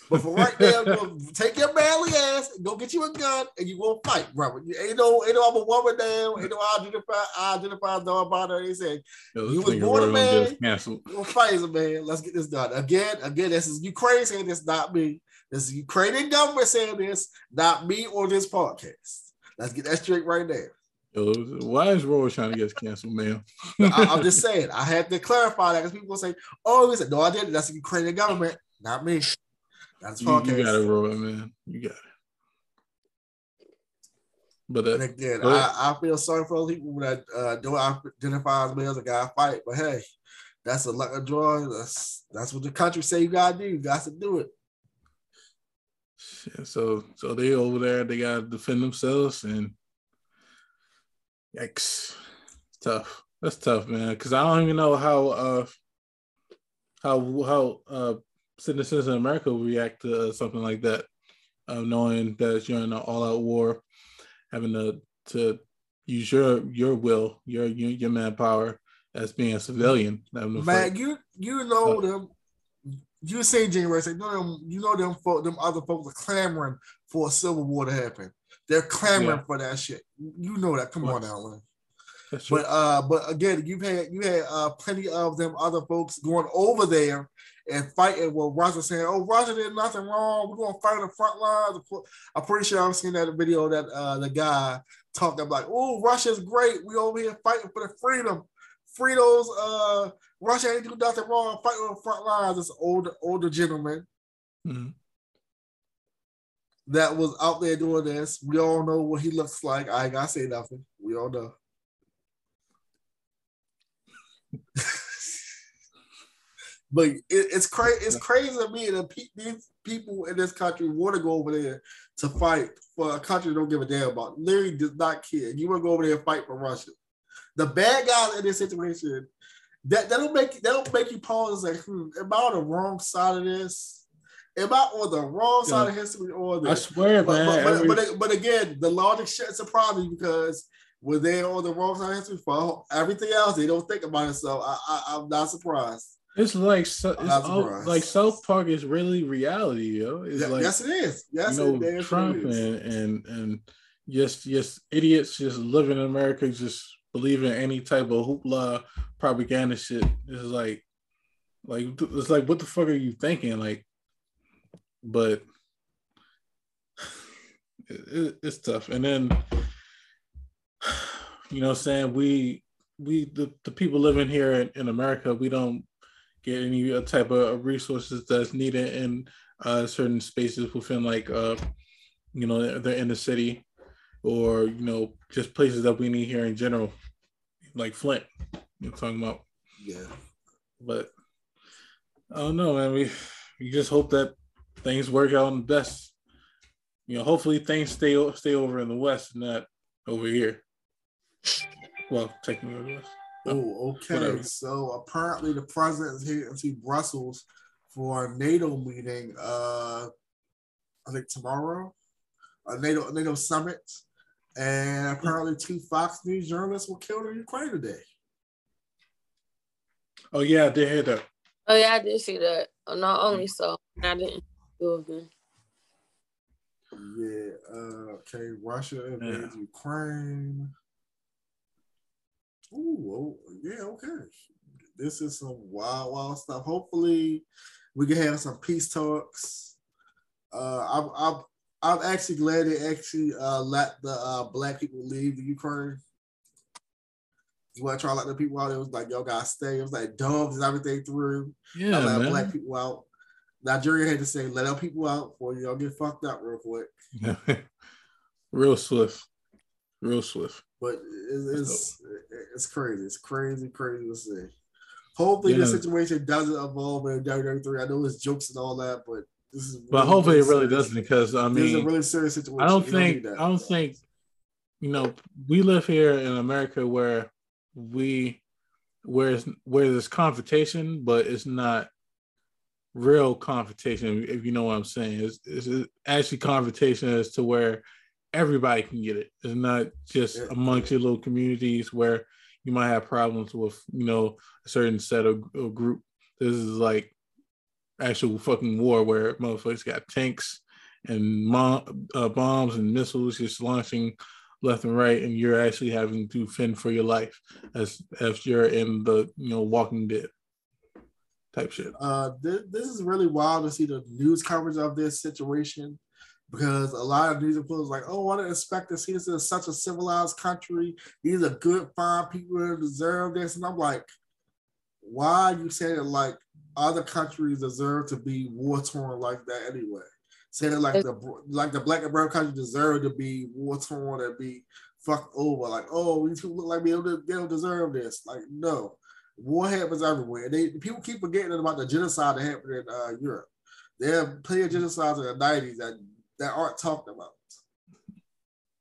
But for right now, you gonna <laughs> take your manly ass and go get you a gun and you gonna fight, brother. You ain't no ain't no I'm a woman now, ain't no I identify I identify as non-binary. They said, Yo, You was born a Roy gonna get man. you gonna fight as a man. Let's get this done. Again, again, this is Ukraine saying this, not me. This is Ukrainian government saying this, not me or this podcast. Let's get that straight right there. Why is Roy trying to get canceled, man? I, I'm just saying, I had to clarify that because people say, "Oh, he said, no, I didn't. That's the Ukrainian government, not me." That's You, podcast. you got it, Roy, man. You got it. But And uh, again, ahead. I, I feel sorry for those people that uh, don't identify as males and got to fight. But hey, that's a luck of draw. That's that's what the country say you gotta do. You got to do it. Shit, so so they over there, they gotta defend themselves, and yikes, tough. That's tough, man. Because I don't even know how uh how how uh citizens in America will react to uh, something like that, uh, knowing that you're in an all-out war, having to to use your your will, your your, your manpower as being a civilian. Man, you you know them. You say January, say, you know them. You know them. Folk, them other folks are clamoring for a civil war to happen. They're clamoring Yeah. for that shit. You know that. Come What? on now, Lynn. That's. But uh, but again, you've had you had uh plenty of them other folks going over there and fighting with Russia saying, "Oh, Russia did nothing wrong. We're gonna fight on the front lines." I'm pretty sure I've seen that video that uh the guy talking about, "Oh, Russia's great. We over here fighting for the freedom. Free those uh Russia ain't do nothing wrong. Fighting on the front lines." This older older gentleman Mhm. that was out there doing this. We all know what he looks like. I ain't gotta say nothing. We all know. <laughs> but it, it's crazy. It's crazy to me that pe- these people in this country want to go over there to fight for a country they don't give a damn about. Literally does not care. You want to go over there and fight for Russia. The bad guys in this situation, that that'll make that don't make you pause say, hmm, am I on the wrong side of this? Am I on the wrong side of history or I swear, But, man. but, but, every- but, again, the logic shouldn't surprise me because when they're on the wrong side of history for everything else, they don't think about it. So I, I, I'm not surprised. It's like so, it's all, like South Park is really reality, yo. It's Yeah, like yes, it is. Yes, you know it damn sure Trump and and and just just idiots just living in America, just believing in any type of hoopla propaganda shit. It's like like it's like what the fuck are you thinking? Like, but <sighs> it, it- it's tough. And then <sighs> you know, what I'm saying we we the, the people living here in, in America, we don't get any uh, type of resources that's needed in uh, certain spaces within like uh, you know they're in the city or you know just places that we need here in general, like Flint. You're talking about, Yeah. but I don't know, man. We we just hope that things work out in the best. You know, hopefully things stay stay over in the west, not over here. Well, technically, the west. Oh, okay. Whatever. So apparently the president is heading to Brussels for a NATO meeting. Uh, I think tomorrow, a NATO NATO summit, and apparently two Fox News journalists were killed in Ukraine today. Oh yeah, I did hear that. Oh yeah, I did see that. Not only so, I didn't two of them. Yeah. Uh, okay. Russia invades yeah. Ukraine. Ooh. Oh, yeah. Okay. This is some wild, wild stuff. Hopefully, we can have some peace talks. Uh, I'm, I'm, I'm actually glad they actually uh, let the uh, black people leave the Ukraine. What try to let the people out. It was like y'all gotta stay. It was like dogs and everything through. Yeah, let man. black people out. Nigeria had to say, let our people out before y'all get fucked up real quick. <laughs> real swift. Real swift. But it's, it's, it's crazy. It's crazy, crazy to see. Hopefully yeah. the situation doesn't evolve in WWE. I know it's jokes and all that, but really, But hopefully really it really doesn't because I mean this is a really serious situation. I don't you think don't I don't think you know, we live here in America where we where where there's confrontation, but it's not real confrontation, if you know what I'm saying. It's, it's actually confrontation as to where everybody can get it. It's not just amongst your little communities where you might have problems with, you know, a certain set of, of group. This is like actual fucking war where motherfuckers got tanks and mom, uh, bombs and missiles just launching left and right, and you're actually having to fend for your life as if you're in the you know Walking Dead type shit. Uh, this, this is really wild to see the news coverage of this situation because a lot of news reporters like, oh, I didn't expect to see this in such a civilized country. These are good, fine people who deserve this. And I'm like, why are you saying it like other countries deserve to be war torn like that anyway? Saying like the like the black and brown countries deserve to be war torn and be fucked over. Like, oh, these people look like me, they don't deserve this. Like, no war happens everywhere. They people keep forgetting about the genocide that happened in uh, Europe. There are plenty of genocides in the nineties that that aren't talked about.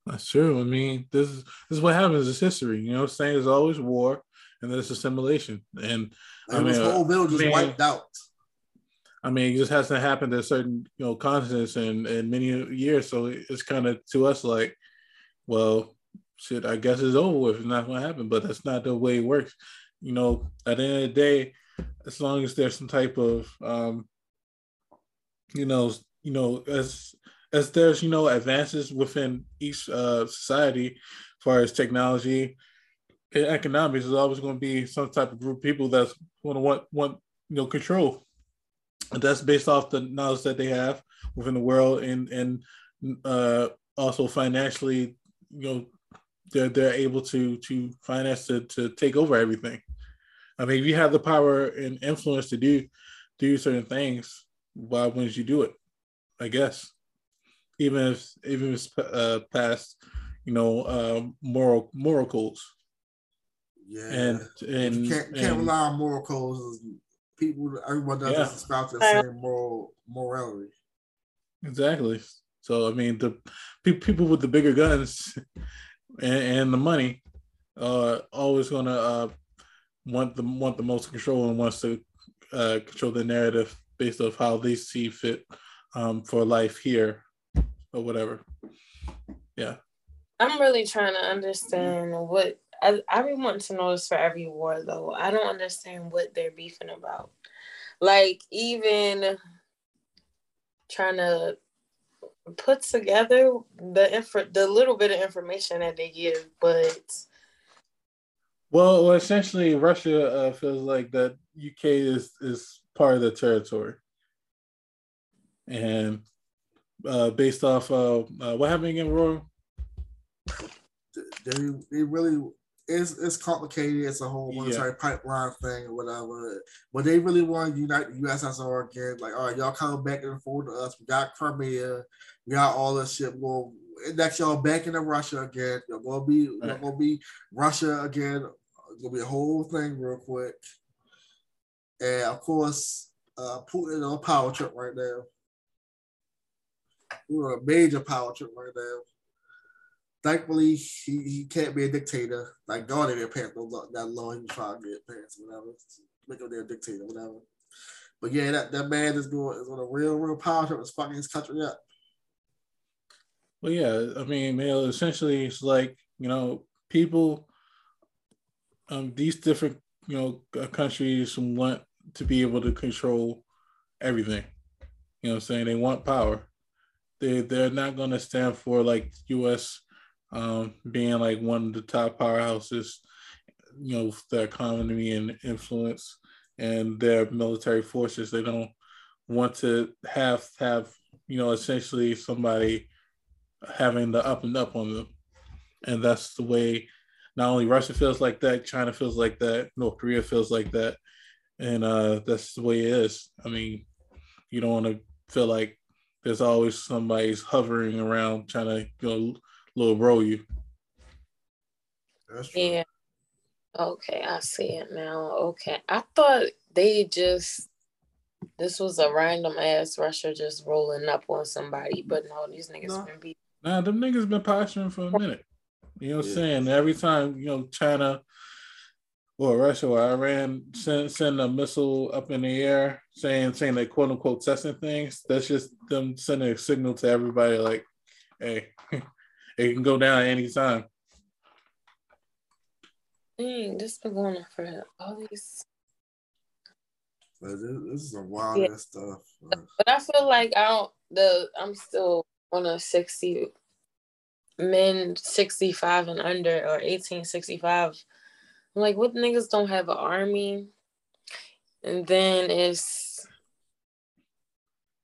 That's true. I mean, this is this is what happens. It's history. You know, saying there's always war and there's assimilation. And, and I mean, this whole village is wiped out. I mean, it just hasn't happened in certain you know continents in in many years. So it's kind of to us like, well, shit. I guess it's over with, not that's what happened. But that's not the way it works you know, at the end of the day, as long as there's some type of, um, you know, you know, as as there's you know advances within each uh, society, as far as technology and economics, there's always going to be some type of group of people that's going to want want you know control. And that's based off the knowledge that they have within the world and and uh, also financially, you know, they're they're able to to finance to to take over everything. I mean, if you have the power and influence to do do certain things, why wouldn't you do it? I guess, even if even if it's uh, past, you know, uh, moral moral codes. Yeah, and and you can't, can't and, rely on moral codes. People, everyone doesn't yeah. subscribe to the same moral morality. Exactly. So I mean, the pe- people with the bigger guns <laughs> and, and the money are always going to uh, want the want the most control and wants to uh, control the narrative based off how they see fit um, for life here or whatever. Yeah. I'm really trying to understand what I, I really want to know this for every war though. I don't understand what they're beefing about. Like even trying to put together the info the little bit of information that they give, but well, well essentially, Russia uh, feels like that UK is is part of the territory, and uh, based off of uh, what happened in Roy. They, they really it's it's complicated. It's a whole military yeah. pipeline thing or whatever. But they really want to unite the USSR again. Like, all right, y'all come back and forth to us. We got Crimea. We got all this shit. Well, next y'all back into Russia again. You're gonna be right. you're gonna be Russia again it's gonna be a whole thing real quick. And of course, uh, Putin on a power trip right now. We're a major power trip right now. Thankfully, he, he can't be a dictator. Like God didn't pass no that law. He was trying to get past whatever, make him a dictator, whatever. But yeah, that, that man is going is on a real, real power trip. Is fucking his country up. Well, yeah, I mean, you know, essentially, it's like you know, people, um, these different you know uh, countries want to be able to control everything. You know, what I'm saying they want power. They they're not to stand for like U.S. Um, being like one of the top powerhouses. You know, their economy and influence and their military forces. They don't want to have have you know essentially somebody having the up and up on them, and that's the way. Not only Russia feels like that, China feels like that, North Korea feels like that, and uh, that's the way it is. I mean, you don't want to feel like there's always somebody's hovering around trying to you know little bro you. That's true. Yeah. Okay, I see it now. Okay. I thought they just this was a random ass Russia just rolling up on somebody, but no, these niggas no. been beat. Nah, them niggas been posturing for a minute. You know what I'm yeah. saying? Every time, you know, China or Russia or Iran send send a missile up in the air saying saying they quote unquote testing things, that's just them sending a signal to everybody like, hey, it can go down at any time. Dang, this been going on for all these. This is some wild yeah. stuff. But I feel like I don't. The I'm still on a sixty men sixty five and under or eighteen sixty five. I'm like, what niggas don't have an army? And then it's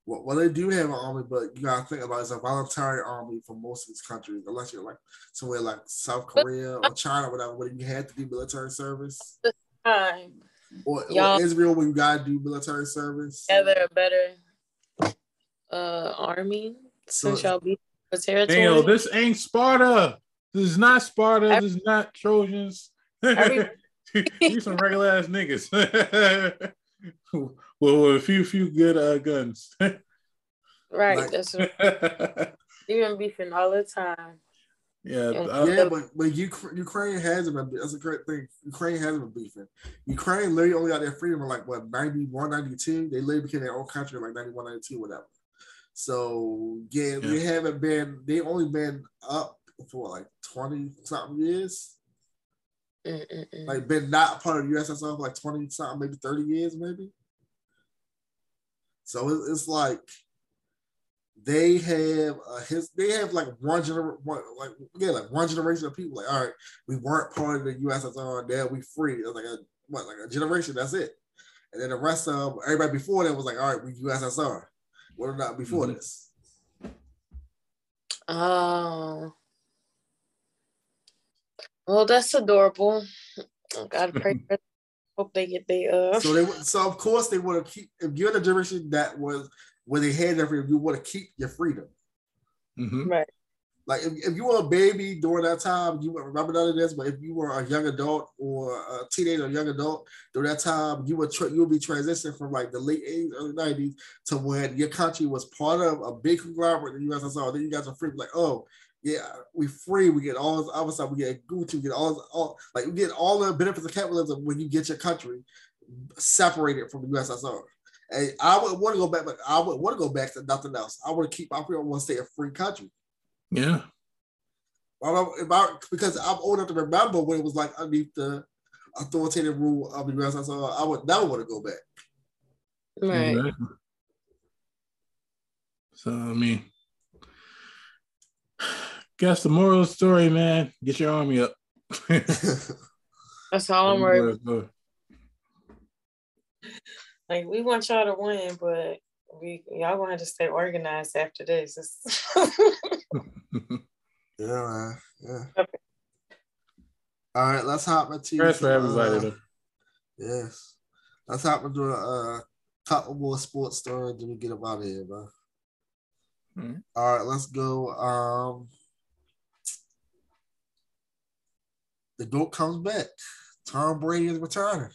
well, well, they do have an army, but you gotta think about it, it's a voluntary army for most of these countries, unless you're like somewhere like South Korea or China, or whatever, where you had to do military service. Time. Or, or Israel, where you gotta do military service. Together a better uh, army so, since y'all be the territory. Damn, this ain't Sparta. This is not Sparta. This is not Trojans. <laughs> <laughs> You some regular ass niggas. <laughs> well, a few few good uh, guns. <laughs> right. Like, that's right. <laughs> Even beefing all the time. Yeah, yeah, but but Ukraine hasn't been. That's a great thing. Ukraine hasn't been beefing. Ukraine literally only got their freedom in like what 91, 92. They literally became their own country in like 91, 92, whatever. So yeah, yeah, they haven't been. They only been up for like twenty something years. Mm-mm-mm. Like been not part of the USSR for like twenty something, maybe thirty years, maybe. So it's like they have uh, his they have like one generation like yeah like one generation of people like all right we weren't part of the USSR now we free. It was like a what like a generation that's it. And then the rest of everybody before that was like all right we USSR what about before mm-hmm. this? Oh. Well that's adorable. God pray for <laughs> hope they get their uh so they so of course they want to keep if you're in a generation that was where they had every you want to keep your freedom mm-hmm. right like if, if you were a baby during that time you wouldn't remember none of this but if you were a young adult or a teenager or young adult during that time you would tra- you would be transitioning from like the late 80s early 90s to when your country was part of a big conglomerate in the USSR then you guys are free like oh yeah, we free. We get all this other stuff. We get Gucci. We get all, this, all like we get all the benefits of capitalism when you get your country separated from the USSR. And I would want to go back, but I would want to go back to nothing else. I want to keep. I want to stay a free country. Yeah. If I, because I'm old enough to remember when it was like underneath the authoritative rule of the USSR, I would never want to go back. Right. So I mean, guess the moral of the story, man, get your army up. <laughs> That's all I'm worried. Like we want y'all to win, but we y'all gonna have to stay organized after this. <laughs> yeah, man. Yeah. Okay. All right, let's hop into Thanks for everybody. Uh, yes. Let's hop into a uh, couple more sports stories then we get them out of here, man. Mm-hmm. All right, let's go. Um the GOAT comes back. Tom Brady is returning.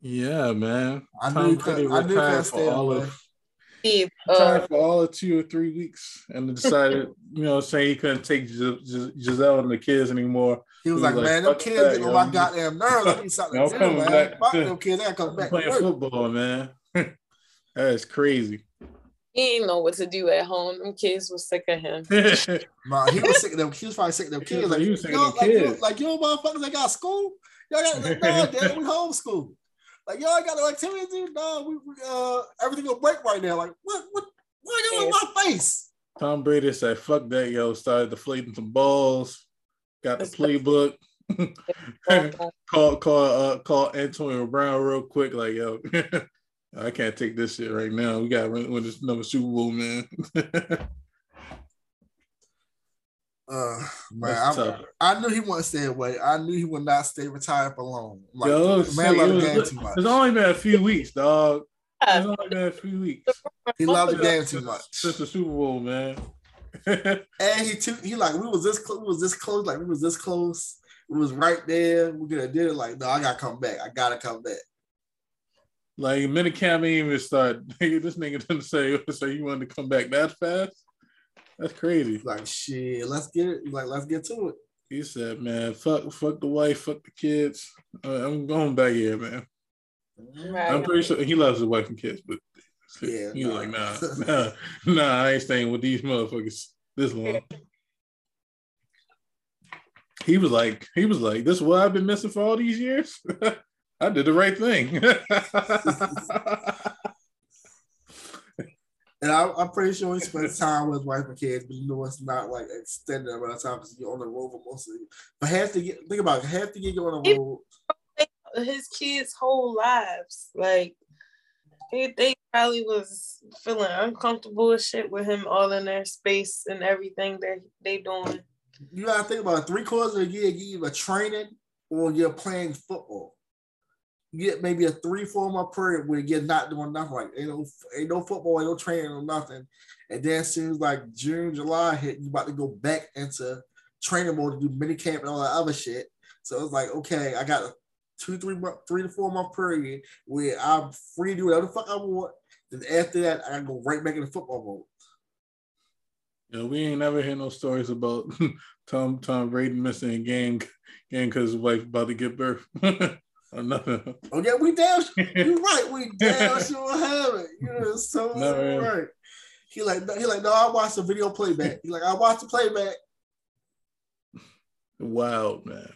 Yeah, man. I Tom knew Brady I retired for all of Steve, uh, for all of two or three weeks and decided, <laughs> you know, saying he couldn't take Gis- Gis- Gisele and the kids anymore. He was, he was like, like, man, them kids get on my goddamn nerves. I need something to do, man. Back. Fuck them kids, I come <laughs> back. Playing football, man. <laughs> That's crazy. He ain't know what to do at home. Them kids was sick of him. nah, he was sick of them. He was probably sick of them kids. Like, He was sick of them like, yo, kids. like, yo, motherfuckers, they got school. Y'all got like, no, dad, we homeschool. Like, y'all got no activities. to? No, we, we uh, everything will break right now. Like, what, what, what are you in my face? Tom Brady said, "Fuck that, yo." Started deflating some balls. Got the playbook. <laughs> call call uh call Antonio Brown real quick. Like, yo, <laughs> I can't take this shit right now. We got to win this another Super Bowl, man. <laughs> Uh, man, That's I, tough. I knew he wouldn't stay away. I knew he would not stay retired for long. Like, Yo, the man shit, loved it the game too much. It's only been a few weeks, dog. It's only been a few weeks He loved the game too much. since the Super Bowl, man. <laughs> And he too, he like we was this close, we was this close, like we was this close. It was right there. We could have did it. Like, no, I gotta come back. I gotta come back. like minicamp ain't even start. <laughs> this nigga didn't say <laughs> say you wanted to come back that fast. That's crazy. Like, shit, let's get it. Like, let's get to it. He said, "Man, fuck, fuck the wife, fuck the kids. Uh, I'm going back here, man. I'm pretty sure he loves his wife and kids, but Yeah, he's nah. like, nah, <laughs> nah, nah, I ain't staying with these motherfuckers this long." <laughs> He was like, he was like, "This is what I've been missing for all these years. <laughs> I did the right thing." And I, I'm pretty sure he spends time with his wife and kids, but you know it's not like extended amount of time because you're on the road for most of it. But half the get think about it, half the year you're on the road. his kids' whole lives. Like they, they probably was feeling uncomfortable as shit with him all in their space and everything that they doing. You gotta think about it, three quarters of the year, you either training or you're playing football. Get maybe a three, four month period where you're not doing nothing. Like ain't no ain't no football, ain't no training or nothing. And then as soon as like June, July hit, you about to go back into training mode to do mini camp and all that other shit. So it's like, okay, I got a two, three month, three to four month period where I'm free to do whatever the fuck I want. Then after that, I go right back into football mode. Know, we ain't never hear no stories about <laughs> Tom Tom Brady missing a game game because his wife about to give birth <laughs> <laughs> or nothing. Oh yeah, we damn you're <laughs> right. We damn sure have it. You know, so <laughs> No, right. He like he like no, I watched the video playback. He like I watched the playback, Wild man,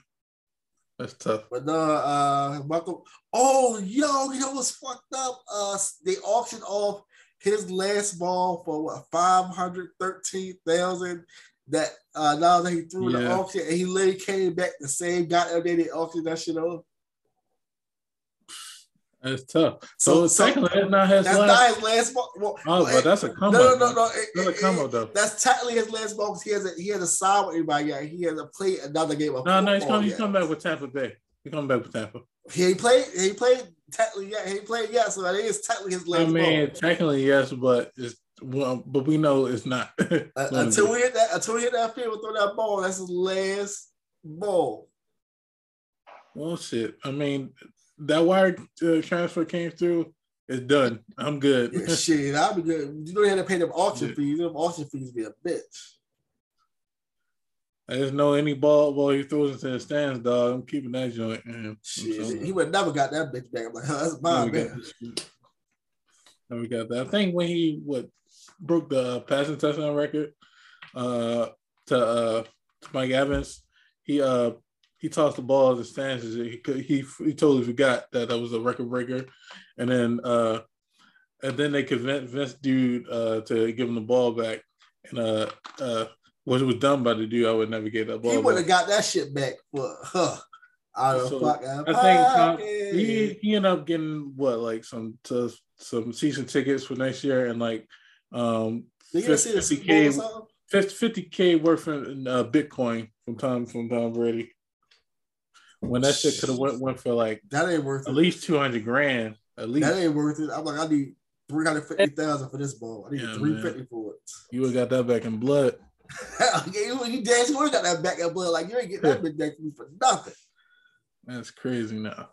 that's tough. but no, uh, Michael. Oh yo, you know what's fucked up? Uh, they auctioned off his last ball for what five hundred thirteen thousand. That uh now that he threw in the auction and he literally came back the same goddamn day they auctioned that shit off. That's tough. So- So, so- technically, that's not his That's last. not his last ball. Well, oh, it- but that's a come no, up. no, no, no. It- That's a it- come it- up though. That's technically his last ball because he has a he has a sign with everybody. Yeah, he has a play another game of No, no, he's football coming. He's coming back with Tampa Bay. He's coming back with Tampa. He played. He played technically yet. He played yet. So that is technically his last I mean, ball. technically yes, but it's well, but we know it's not. <laughs> Until we hit that, until we hit that field, throw that ball. That's his last ball. well, shit. I mean, that wire uh, transfer came through. It's done. I'm good. Yeah, <laughs> shit, I'll be good. You don't have to pay them auction Yeah. fees. Them auction fees be a bitch. I just know any ball ball he throws into the stands, dog. I'm keeping that joint. Man. Shit, he would never got that bitch back. I'm like, <laughs> that's mine, got man. shit. Never got that. I think when he what broke the passing touchdown record uh, to uh, to Mike Evans, he uh he tossed the ball at the stands. He he he totally forgot that that was a record breaker, and then uh and then they convinced Vince dude uh to give him the ball back, and uh uh what was done by the dude, I would never get that ball. He would have got that shit back but huh. Out of So, fucking I think Tom, he he ended up getting what like some to, some season tickets for next year and like um Did you see the Super Bowl or 50k something? 50k worth in uh, Bitcoin from Tom from Tom Brady. When that shit could have went went for like That ain't worth at it. least two hundred grand at least. That ain't worth it. I'm like, I need three hundred fifty thousand for this ball. I need Yeah, three fifty for it. You would got that back in blood. <laughs> you, you damn sure got that back in blood. Like you ain't getting that <laughs> back for nothing. That's crazy now.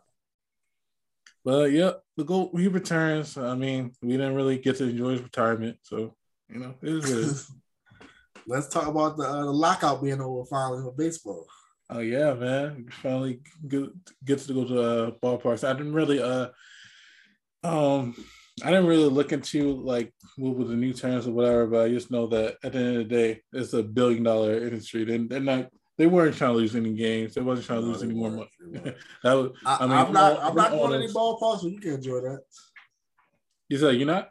But yep, the goal he returns. I mean, we didn't really get to enjoy his retirement, so you know it is what it is. <laughs> Let's talk about the, uh, the lockout being over finally for baseball. Oh yeah, man! Finally get, gets to go to uh, ballparks. I didn't really uh um I didn't really look into like what were the new terms or whatever, but I just know that at the end of the day, it's a billion dollar industry. They, they're not. They weren't trying to lose any games. They wasn't trying to lose they any more weren't. money. They <laughs> that was, I, I mean, am not. all- I'm not going to any ballparks, so you can enjoy that. you said you're not.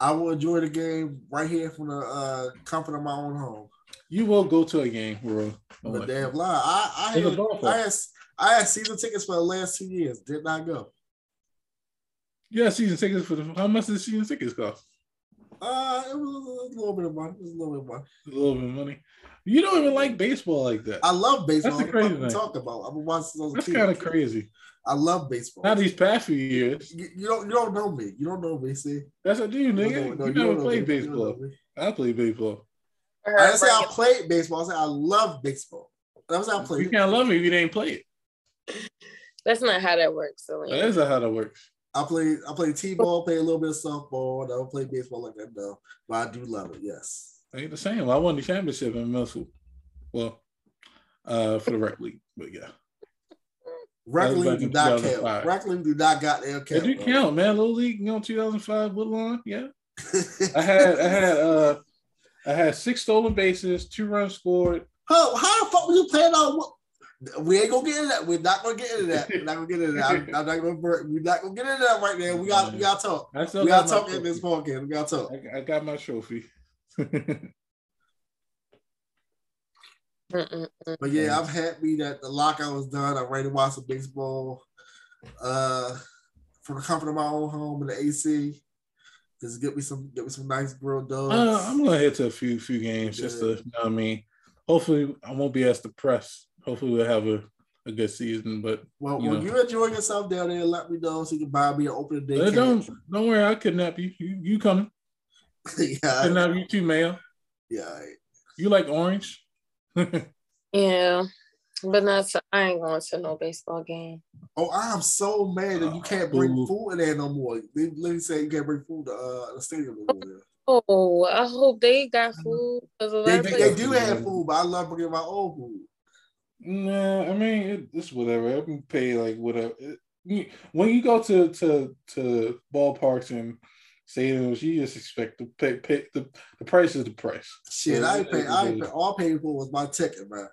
I will enjoy the game right here from the uh, comfort of my own home. You will go to a game, bro. But lie. damn lie, I I had. I had I had season tickets for the last two years. Did not go. Yeah, season tickets for the. How much does season tickets cost? Uh, it was a little bit of money. It was a little bit of money. A little bit of money. You don't even like baseball like that. I love baseball. That's the crazy thing. talk about. I've been watching since I was a That's kind of crazy. I love baseball. Not these past few years. you, you don't you don't know me. You don't know me. See, That's what I do, You nigga. know- no, you you never played me. You don't know baseball. I play baseball. I I didn't say I Brandon- played baseball. I said I love baseball. That was how I You played. it. can't love me if you didn't play it. <laughs> That's not how that works, Selena. That is not how that works. I played I played t-ball, played a little bit of softball. I don't play baseball like that though, but I do love it. Yes. Ain't the same. I won the championship in middle school. Well, uh, for the rec league, but yeah, Rec That league do not count. 2005. Rec league do not got their it count. do bro. count, man. Little league, you know, 2005 Woodlawn. Yeah, <laughs> I had, I had, uh, I had six stolen bases, two runs scored. how, how the fuck were you playing on? We ain't gonna get into that. We're not gonna get into that. We're not gonna get into that. I'm, I'm not gonna. We're not gonna get into that right now. We got. We got to talk. I still We got got to my talk in this podcast. We got to talk. I, I got my trophy. But yeah, I'm happy that the lockout was done. I'm ready to watch some baseball. Uh, from the comfort of my own home in the AC. Just get me some, get me some nice grilled dogs. Uh, I'm gonna head to a few few games just to, you know what I mean. Hopefully, I won't be as depressed. Hopefully, we'll have a, a good season. But well, you when know. you enjoy yourself down there, let me know so you can buy me an opening day. uh, don't don't worry, I'll kidnap you. You you coming? <laughs> yeah, Kidnap you too, Mayo. yeah. You like orange? <laughs> Yeah, but not. To, I ain't going to no baseball game. Oh, I'm so mad that you can't bring Boo. food in there no more. They literally say you can't bring food to uh, the stadium no more. Oh, I hope they got food. 'cause a lot They, of do- they do have food, but I love bringing my own food. Nah, I mean it, it's whatever. I can pay like whatever. It- when you go to to to ballparks and stadiums, you just expect to pay, pay the the price is the price. Shit, Yeah, I ain't pay. I ain't pay. All I paid for was my ticket, man.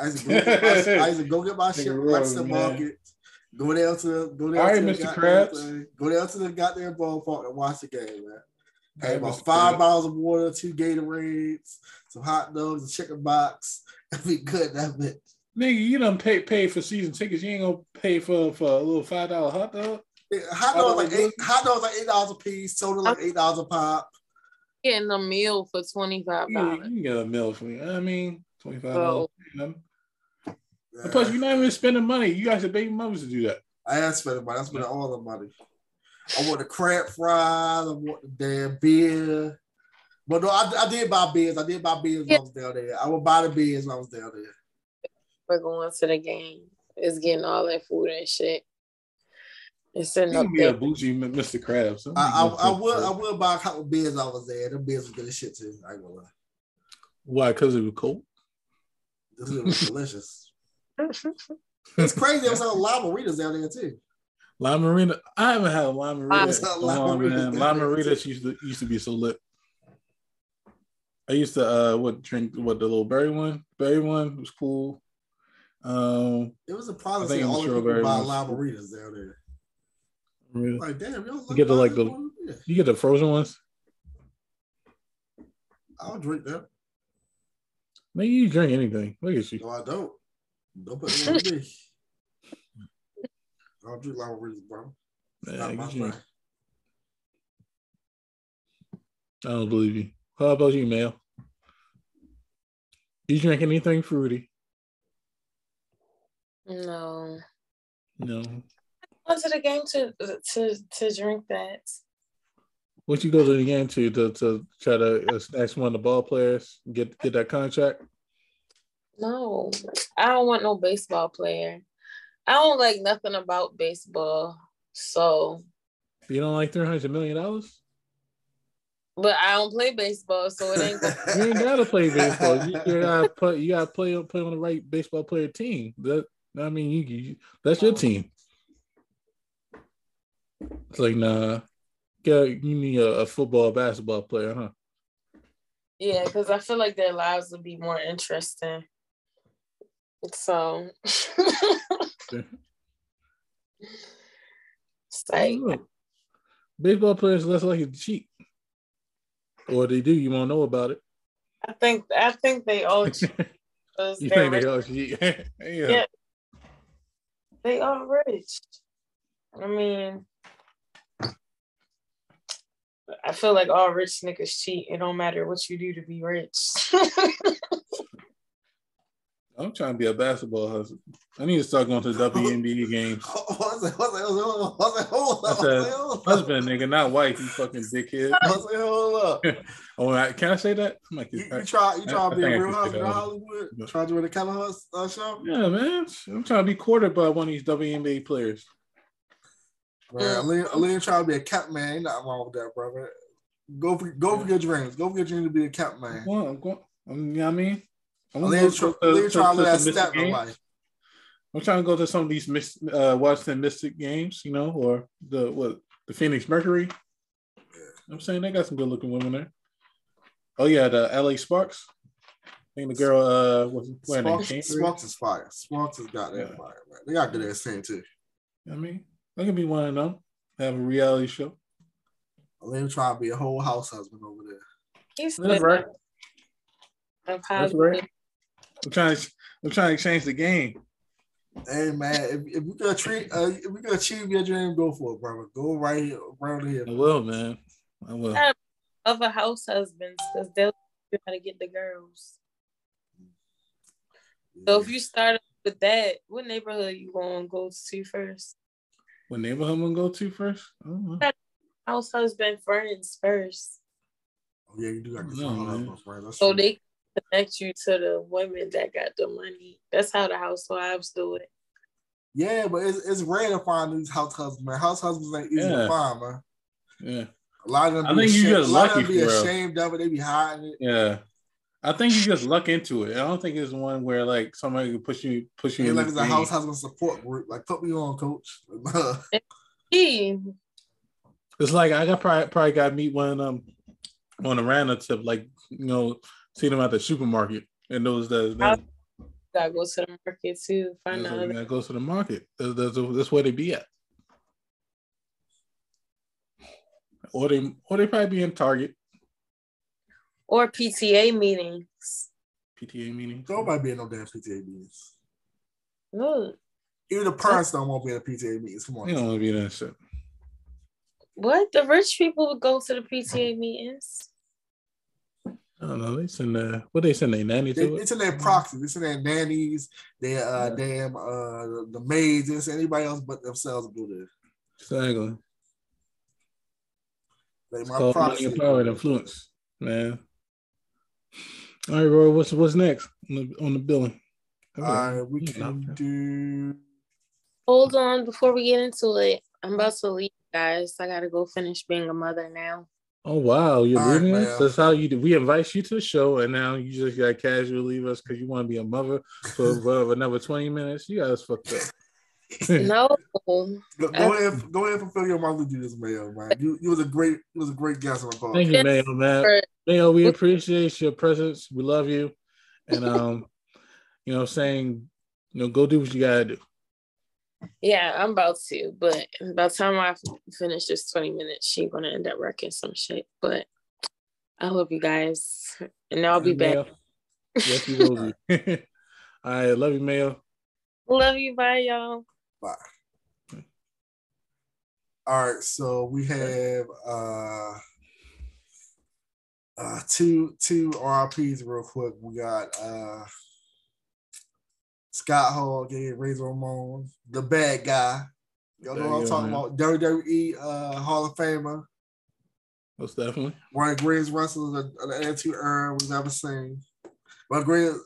I used to go get my, I used to go get my <laughs> shit Nigga, from real, Market. Go down to go down All right, to the Mr. Krabs. Go down to the goddamn ballpark and watch the game, man. Had Hey, about Mr. five Krabs. bottles of water, two Gatorades, some hot dogs, a chicken box. <laughs> That'd be good. That bit. Nigga, you done pay pay for season tickets. You ain't gonna pay for for a little five dollar hot dog. Hot Oh, dogs like eight. Hot dogs like eight dollars a piece. Soda like eight dollars a pop. getting a meal for twenty five You, dollars. you can get a meal for me. I mean, twenty five Oh. Dollars. Plus, you're not even spending money. You guys are baby mothers to do that. I am spending money. I spent all the money. I want the crab fries. I want the damn beer. But no, I, I did buy beers. I did buy beers when I was down there. I would buy the beers when I was down there. We're going to the game. It's getting all that food and shit. It's sitting You up can be a bougie Mr. Krabs. I, I, I would I would buy a couple beers when I was there. The beers was good as shit too. I ain't gonna lie. Why? Because it was cold. This shit was <laughs> delicious. It's <laughs> crazy. There was some lime margaritas down there too. Lime Marina. I haven't had a Lime Marina. What's up, Lime Oh, Marita? man. Lime Maritas used to used to be so lit. I used to uh what drink what the little berry one. Berry one was cool. Um It was a problem think seeing all the people strawberry buy ones. lime margaritas down there. really. Like damn, yo, You get the, like, the- Yeah, you get the frozen ones. I'll drink that. Maybe you drink anything. Look at you. No, I don't. Don't put it on me. I don't drink lime margaritas, bro. Not Man, my thing. I don't believe you. How about you, Mel? You drink anything fruity? No. No. Went to the game to to to drink that. What you go to the game to to, to try to uh, snatch one of the ball players, get get that contract? No, I don't want no baseball player. I don't like nothing about baseball. So, You don't like three hundred million dollars? but I don't play baseball, so it ain't. <laughs> You ain't gotta play <laughs> baseball. You, you gotta play. You gotta play play on the right baseball player team. That I mean, you, you that's your team. It's like nah. Yeah, you need a, a football, basketball player, huh? Yeah, because I feel like their lives would be more interesting. So <laughs> like baseball players less likely to cheat, or they do. You won't know about it. I think I think they all <laughs> cheat. you think they all cheat? <laughs> yeah. yeah, they are rich. I mean, I feel like all rich niggas cheat. It don't matter what you do to be rich. I'm trying to be a basketball husband. I need to start going to WNBA <laughs> games. What's that? What's that? What's that? husband, nigga, not wife. You fucking dickhead. What's that? Hold up. <laughs> oh, can I say that? I'm like, you, you try, you try to be a real husband in Hollywood. Try to do the Keller uh, show. Yeah, man. I'm trying to be courted by one of these WNBA players. Man, Aaliyah, Aaliyah trying to be a cap man. Ain't nothing wrong with that, brother. Go for go for your dreams. Go for your dream to be a cap man. Well, I'm going, you know what I mean? I'm Aaliyah, tr- Aaliyah trying to that life. I'm trying to go to some of these uh, Washington Mystic games, you know, or the what the Phoenix Mercury. Yeah. I'm saying they got some good looking women there. Oh yeah, the LA Sparks. I think the girl uh what's Sparks, Sparks is fire. Sparks has got that yeah. fire, man. They got good ass team too. I mean, that can be one of them. Have a reality show. I'm trying to be a whole house husband over there. He's That's right. That's right. I'm trying to I'm trying to change the game. Hey man, if, if we gonna treat uh, if we gonna achieve your dream, go for it, brother. Go right here, around here. I will, man. I will. Other house husbands, because they'll know how to get the girls. Yeah. So if you start with that, what neighborhood you gonna go to first? What neighborhood I'm gonna go to first? House husband friends first. Oh yeah, you do got to friends. So true. they connect you to the women that got the money. That's how the housewives do it. Yeah, but it's, it's rare to find these house husbands, man. House husbands ain't easy yeah. to find, man. Yeah. A lot of them I think ashamed, you just lucky be ashamed of it. They be hiding it. Yeah. I think you just luck into it. I don't think it's one where like somebody can push you, push you. Yeah, like it's a house husband support group. Like put me on, coach. <laughs> it's like I got probably probably got to meet one of them on a random tip, like you know, see them at the supermarket and those that. that gotta go to the market too. Find out. That goes to the market. That's, that's, that's where they be at. Or they or they probably be in Target or PTA meetings. PTA meetings. Nobody be in no damn PTA meetings. Good. Even the parents don't want to be in PTA meetings. Come on. They don't want to be in that shit. What? The rich people would go to the PTA meetings. I don't know. They send the what they send their nanny to they, it? They send their proxies. They send their nannies, their uh, yeah. damn uh, the maids. They send anybody else but themselves to go there. Exactly. Like my it's proxy. money and power and influence, man. All right, Roy. What's what's next on the, on the billing? All right, we can do. Hold on before we get into it. I'm about to leave, guys. I gotta go finish being a mother now. Oh wow, you're All leaving right, us. That's how you do. We invite you to the show, and now you just got casually leave us because you want to be a mother <laughs> for, for another 20 minutes. You guys fucked up. <laughs> no. Go, go ahead, go ahead and fulfill your mother duties, Mayo, man. You, you was a great, you was a great guest on the podcast. Thank you, Mayo, man. Mayo, we appreciate your presence. We love you, and <laughs> um, you know, saying, you know, go do what you gotta do. Yeah, I'm about to, but by the time I finish this 20 minutes, she's gonna end up wrecking some shit. But I love you guys, and I'll be back. Yes, you will be. <laughs> All right, love you, Mayo. Love you, bye, y'all. Bye. All right, so we have uh uh two two RIPs real quick. We got uh Scott Hall gave Razor Ramon, the bad guy. Y'all know what I'm talking man. about. WWE uh, Hall of Famer. Most definitely. One of the greatest wrestlers of the Attitude Era we've ever seen. One of the greatest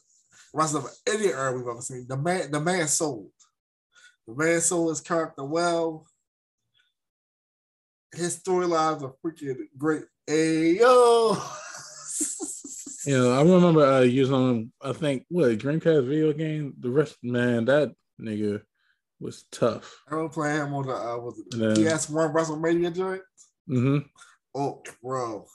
wrestlers of any era we've ever seen. The man, the man sold. The man sold his character well. His storylines are freaking great. Hey yo. <laughs> You know, I remember uh, using I think what Dreamcast video game. The rest, man, that nigga was tough. I remember playing him on the uh, was it the PS One WrestleMania joint. Mm-hmm. Oh, bro,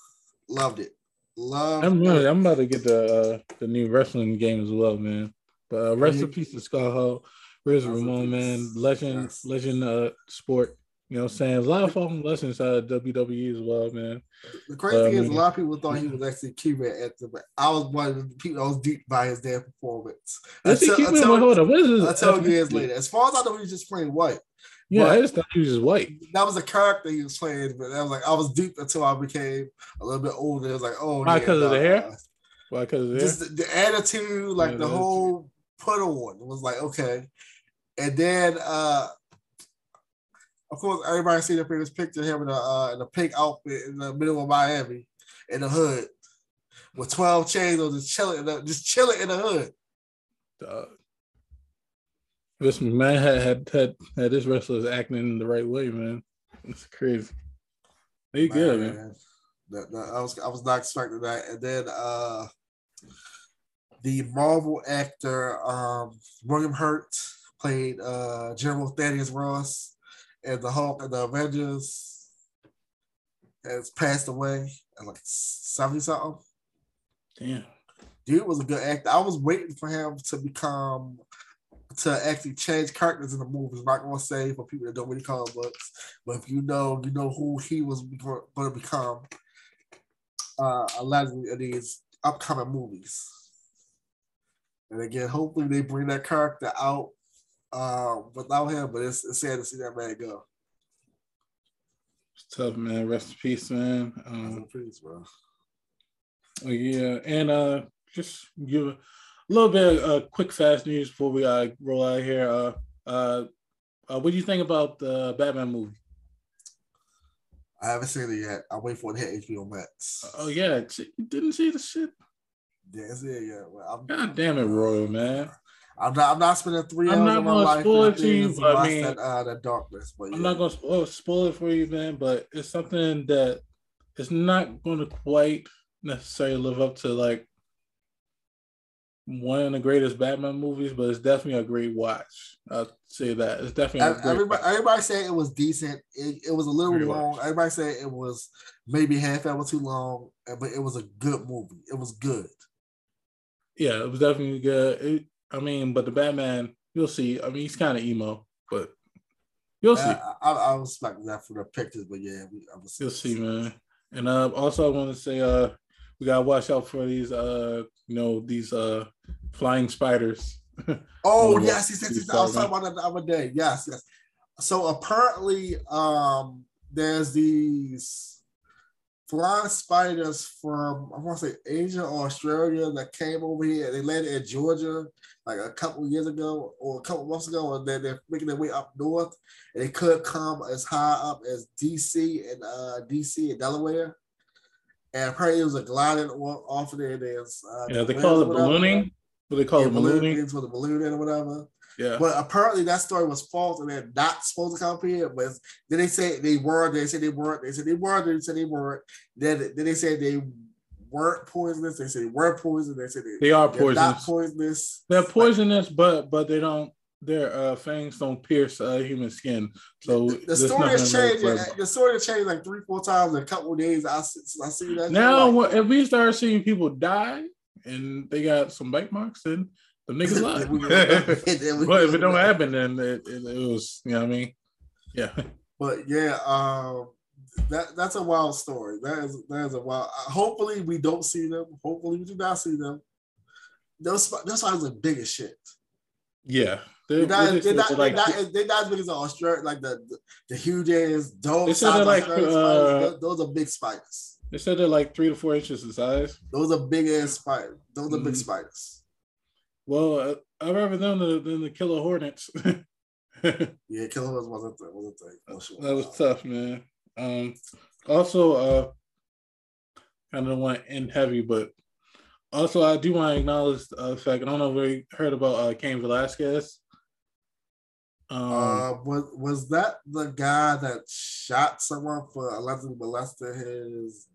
loved it. Loved I'm it. I'm about to get the uh, the new wrestling game as well, man. But uh, rest in peace to Scott Hall. Where's Ramon, man? Legend, Yes. legend, uh, sport. You know what I'm saying? A lot of fucking lessons out of WWE as well, man. The crazy thing is, a lot of people thought he was actually Cuban at the. But I was one of the people. I was deep by his damn performance. Until, it. until, Hold on. What is this? until years later. As far as I know, he was just playing white. Yeah, But- I just thought he was just white. That was a character he was playing, but I was like, I was deep until I became a little bit older. It was like, oh, Why, yeah, 'cause of the nah. hair? Why? Because of Just the, the attitude, like Yeah, the the whole put on was like, okay. And then, uh of course, everybody seen the famous picture of him in a, uh, in a pink outfit in the middle of Miami in the hood with 12 chains on, just chilling, in the, just chilling in the hood. Dog. This man had had had, had this wrestlers acting in the right way, man. It's crazy. He good, man. Man, That, that- I was I was not expecting that. And then uh the Marvel actor um William Hurt played uh General Thaddeus Ross and the Hulk and the Avengers has passed away at like 70 something. Damn. Dude was a good actor. I was waiting for him to become to actually change characters in the movies. I'm not gonna say for people that don't really comic books, but if you know, you know who he was going to become. Uh, allegedly in these upcoming movies. And again, hopefully they bring that character out uh, without him. But it's, it's sad to see that man go. It's tough, man. Rest in peace, man. Rest Um, in peace, bro. Oh, yeah, and uh, just give a little bit of uh, quick fast news before we uh, roll out here. Uh, uh, uh, what do you think about the Batman movie? I haven't seen it yet. I'm waiting for it to hit HBO Max. Oh yeah, you didn't see the shit. Yeah, it's it yet. Well, I'm, God damn it, Royal man. I'm not. I'm not spending three I'm hours not of my life spoil it to you, but I mean- that, uh, that darkness. But I'm yeah. not gonna spoil, spoil it for you, man, but it's something that it's not going to quite necessarily live up to like one of the greatest Batman movies, but it's definitely a great watch. I'll say that it's definitely a great Everybody, watch. everybody said it was decent. It, it was a little Very long. much. Everybody said it was maybe half hour too long, uh, but it was a good movie. It was good. Yeah, it was definitely good. It, I mean, but the Batman, you'll see. I mean, he's kind of emo, but you'll see. I, I, I was expecting that for the pictures, but yeah, we, I was. You'll see, man. And uh, also, I want to say, uh, we gotta watch out for these, uh, you know, these uh, flying spiders. <laughs> Oh yes, yes, yes, yes. I was talking about that the other day. Yes, yes. So apparently, um, there's these flying spiders from I want to say Asia or Australia that came over here. They landed in Georgia like a couple years ago or a couple months ago, and then they're making their way up north. And they could come as high up as DC and uh, DC and Delaware. And apparently, it was a gliding off of there. There's uh, yeah, they call it ballooning. What they call Yeah, it, ballooning? with a balloon in or whatever. Yeah. But apparently that story was false and they're not supposed to come up here. But then they say they were, they said they weren't, they said they were, they said they weren't. Then, then they said they weren't poisonous. They said they were poisonous. They said they, They are poisonous. poisonous. They're poisonous, but but they don't. Their uh, fangs don't pierce uh, human skin. So The, the story has changed. The story has changed like three, four times in a couple of days. I see, I see that. Now, like, if we start seeing people die and they got some bite marks, then the niggas lie. <laughs> then we- <laughs> <laughs> then we- but if it don't happen, then it, it, it was, you know what I mean? Yeah. But yeah, um, that that's a wild story. That is that is a wild. uh, Hopefully, we don't see them. Hopefully, we do not see them. Those sp- those spiders are big as shit. Yeah. They're, They're not, they they're not, said they're like, not, they're not as big as Australia, like the the, the huge ass dog They said they're like, uh. Those, those are big spiders. they said they're like three to four inches in size. Those are big ass spiders. Those are big Mhm. spiders. Well, uh, I'd rather them than, than the killer hornets. <laughs> Yeah, killer was wasn't the, wasn't the, sure. was tough, man. Um, also, uh, I don't want to end heavy, but also I do want to acknowledge uh, the fact I don't know if we heard about uh, Cain Velasquez. Um, Uh, was was that the guy that shot someone for allegedly molesting his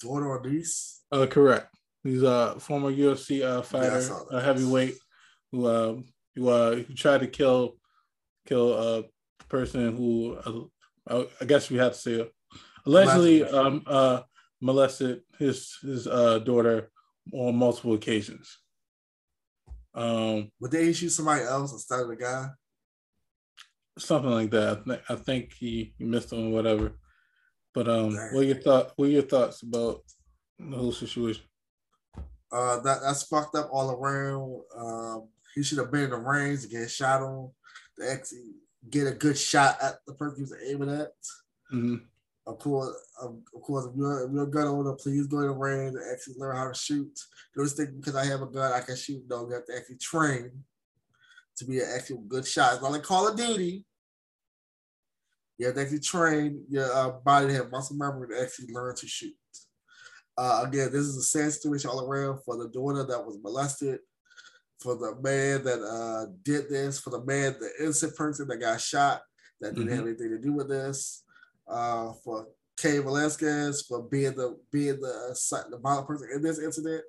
daughter or niece? Uh, correct. He's a former UFC uh, fighter, that. a heavyweight, who um, who, uh, who tried to kill kill a person who uh, I, I guess we have to say allegedly, um, uh, molested his his uh, daughter on multiple occasions. Um, would they issue somebody else instead of the guy? Something like that. I think he, he missed him or whatever. But um, Dang. what your thought? What are your thoughts about the whole situation? Uh, that that's fucked up all around. Um, he should have been in the range to get shot on, to actually get a good shot at the person he was aiming at. Mm-hmm. Of course, of, of, course, if you're, if you're a gun owner, please go to the range and actually learn how to shoot. Don't just think because I have a gun I can shoot. No, you have to actually train to be an actual good shot. It's not like Call of Duty. You have to actually train your uh, body to have muscle memory to actually learn to shoot. Uh, again, this is a sad situation all around for the daughter that was molested, for the man that uh, did this, for the man, the innocent person that got shot that didn't mm-hmm. have anything to do with this, uh, for Cain Velasquez for being the being the uh, the violent person in this incident,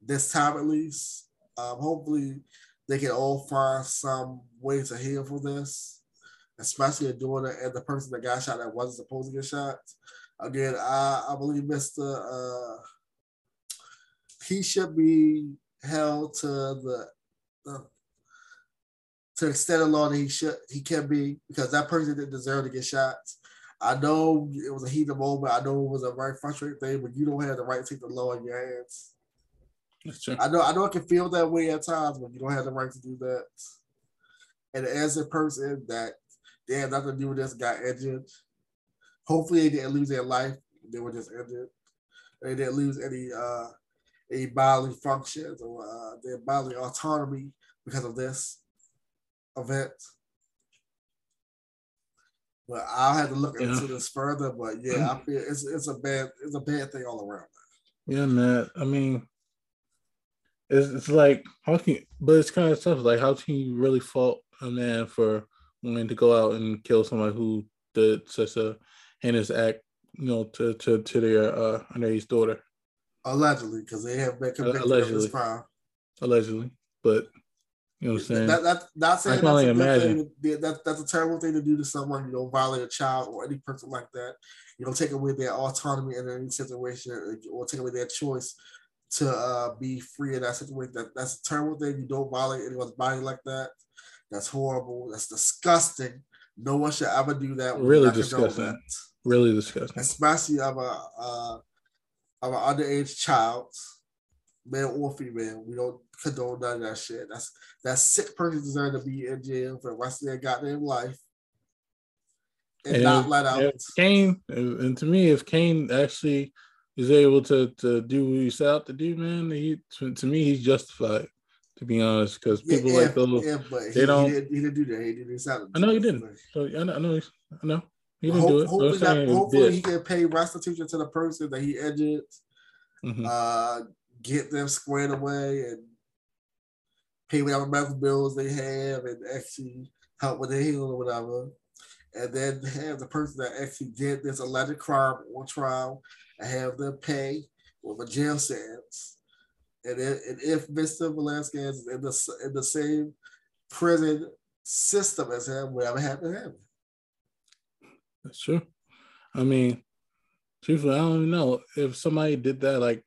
this time at least. Um, hopefully, they can all find some way to heal from this, especially the daughter and the person that got shot that wasn't supposed to get shot. Again, I, I believe Mr. Uh, he should be held to the, the to the extent of law that he should he can be because that person didn't deserve to get shot. I know it was a heated moment. I know it was a very frustrating thing, but you don't have the right to take the law in your hands. I know I know it can feel that way at times, but you don't have the right to do that. And as a person that they had nothing to do with this got injured, hopefully they didn't lose their life. They were just injured. They didn't lose any uh any bodily functions or uh, their bodily autonomy because of this event. But I'll have to look yeah. into this further. But yeah, I feel it's it's a bad it's a bad thing all around. Yeah, man. I mean, it's it's like how can you, but it's kind of tough. Like how can you really fault a man for wanting to go out and kill somebody who did such a heinous act, you know, to to to their uh underage daughter? Allegedly, because they have been convicted Allegedly. of this crime. Allegedly, but you know what I'm saying? That, that, not saying I can only imagine. To, that, that's a terrible thing to do to someone. You don't violate a child or any person like that. You don't take away their autonomy in any situation or take away their choice to uh, be free in that situation. That, that's a terrible thing. You don't violate anyone's body like that. That's horrible. That's disgusting. No one should ever do that. Really disgusting. Really disgusting. Especially of a uh, of an underage child male or female. We don't condone none of that shit. That's that sick person deserves to be in jail for the rest of their goddamn life. And, and not let out. Cain, and to me, if Cain actually is able to to do what he set out to do, man, he to, to me he's justified. To be honest, because people yeah, like those, yeah, they he, don't. He didn't, he didn't, do that. He didn't I know he didn't. So I know. I know. I know. He didn't do it. Hopefully, that, hopefully he can pay restitution to the person that he injured. Mm-hmm. Uh, get them squared away and pay whatever medical bills they have and actually help with their healing or whatever. And then have the person that actually did this alleged crime on trial and have them pay with a jail sentence. And, and if Mr. Velasquez is in the, in the same prison system as him, whatever happened to him. That's true. I mean, truthfully, I don't even know if somebody did that. Like,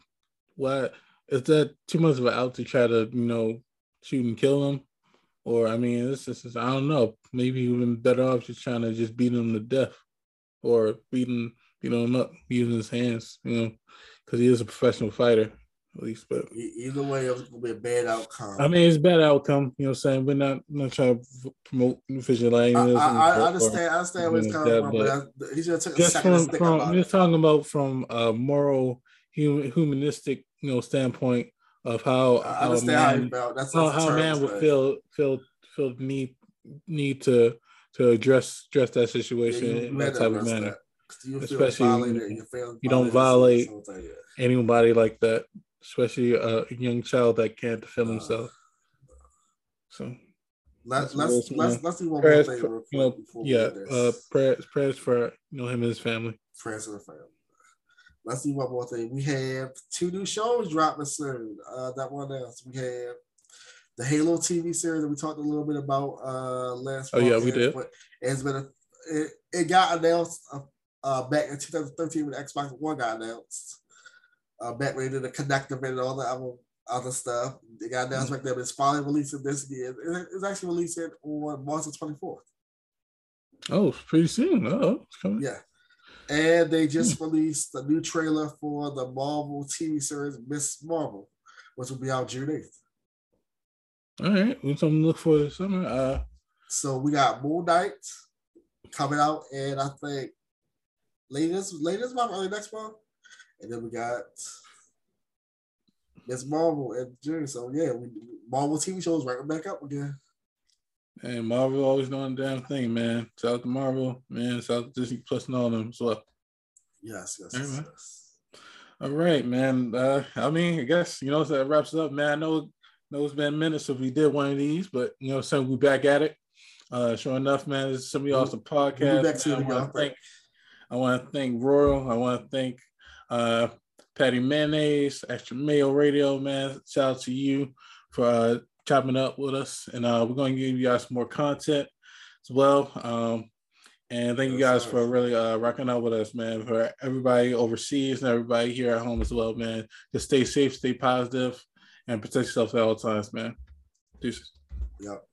what is that too much of an out to try to you know shoot and kill him? Or I mean, this is I don't know. Maybe even better off just trying to just beat him to death, or beating beat him up using his hands, you know, because he is a professional fighter at least. But either way, it's gonna be a bad outcome. I mean, it's bad outcome. You know, what I'm saying we're not not trying to promote visualizing. I, I, I understand. I understand where it's coming that, from, but, he just took just from, from just talking about from a moral, humanistic you know standpoint of how how a man, how, how, how a man would feel feel feel need need to to address address that situation yeah, in that type of manner. Especially you, you don't violate anybody like that, especially a young child that can't defend himself. So let's let's let's, let's do one prayers more thing. For, you know, yeah, uh, prayers prayers for you know him and his family. Prayers for the family. Let's see one more thing. We have two new shows dropping soon. Uh, that one else. We have the Halo TV series that we talked a little bit about uh, last. Oh yeah, we did. But It's been a, it, it got announced uh, uh, back in 2013 when Xbox One got announced. Uh, they did the connector and all the other, other stuff. They got announced mm-hmm. back then. It's finally releasing this year. It's actually releasing on March the 24th. Oh, pretty soon. Oh, yeah. And they just hmm. released the new trailer for the Marvel TV series Miss Marvel, which will be out June 8th. All right. We something to look for this summer. Uh, so we got Moon Knight coming out, and I think latest latest month, early next month. And then we got Miss Marvel and June. So yeah, we, Marvel TV shows right back up again. And Marvel always doing the damn thing, man. Shout out to Marvel, man. Shout out to Disney Plus and all them as well. Yes, yes, yes, yes. All right, man. Uh, I mean, I guess you know so that wraps it up, man. I know, know it's been minutes if we did one of these, but you know, so we back at it. Uh, sure enough, man, this is some of y'all some podcast. Back to I want to thank, I want to thank Royal. I want to thank uh, Patty Mayonnaise, XtraMayo Radio, man. Shout out to you for uh, chopping up with us, and uh, we're going to give you guys more content as well. Um, and thank you guys for really uh, rocking out with us, man. For everybody overseas and everybody here at home as well, man. Just stay safe, stay positive, and protect yourself at all times, man. Deuces. Yep.